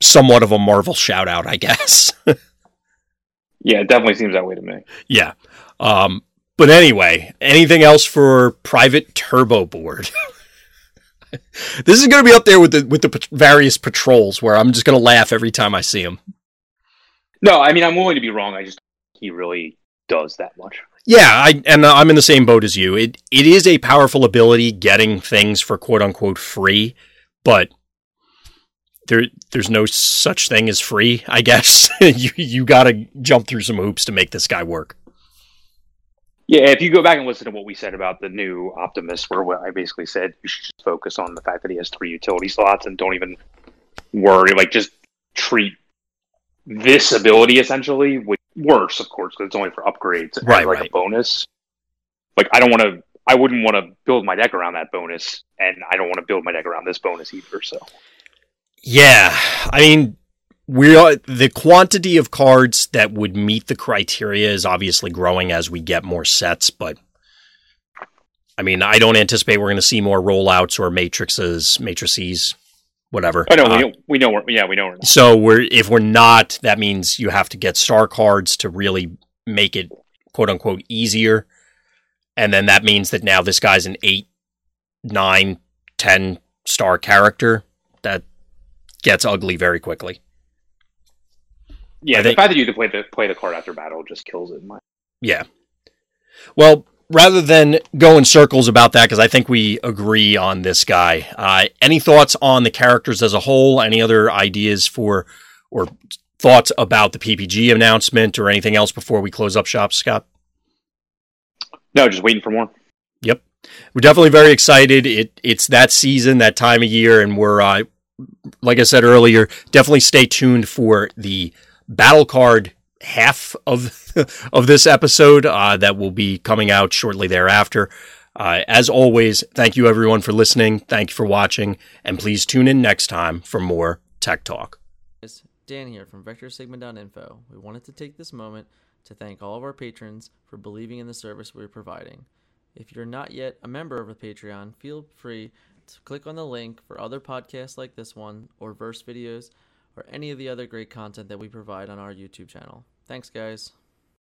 somewhat of a Marvel shout out, I guess. yeah, it definitely seems that way to me. Yeah. Um, but anyway, anything else for Private Turbo Board? this is going to be up there with the with the various patrols where I'm just going to laugh every time I see him. No, I mean I'm willing to be wrong. I just he really does that much. Yeah, I and uh, I'm in the same boat as you. It it is a powerful ability getting things for quote unquote free, but there there's no such thing as free, I guess. you you got to jump through some hoops to make this guy work. Yeah, if you go back and listen to what we said about the new Optimus, where I basically said you should just focus on the fact that he has three utility slots and don't even worry, like just treat this ability essentially which worse, of course, because it's only for upgrades, right? Like right. a bonus. Like I don't want to. I wouldn't want to build my deck around that bonus, and I don't want to build my deck around this bonus either. So, yeah, I mean, we are the quantity of cards that would meet the criteria is obviously growing as we get more sets, but I mean, I don't anticipate we're going to see more rollouts or matrices, matrices whatever. I know uh, we, we know we're, yeah we know we're not. So we're if we're not, that means you have to get star cards to really make it quote unquote easier, and then that means that now this guy's an eight, nine, ten star character that gets ugly very quickly. Yeah, I the fact that you can play the play the card after battle just kills it. Yeah. Well, rather than go in circles about that, because I think we agree on this guy. Uh, any thoughts on the characters as a whole? Any other ideas for or thoughts about the PPG announcement or anything else before we close up shop, Scott? No, just waiting for more. Yep, we're definitely very excited. It it's that season, that time of year, and we're uh, like I said earlier, definitely stay tuned for the battle card half of of this episode uh, that will be coming out shortly thereafter. Uh, as always, thank you everyone for listening. Thank you for watching, and please tune in next time for more Tech Talk. Dan here from Vector Sigma.info. We wanted to take this moment to thank all of our patrons for believing in the service we're providing. If you're not yet a member of a Patreon, feel free to click on the link for other podcasts like this one, or verse videos, or any of the other great content that we provide on our YouTube channel. Thanks, guys.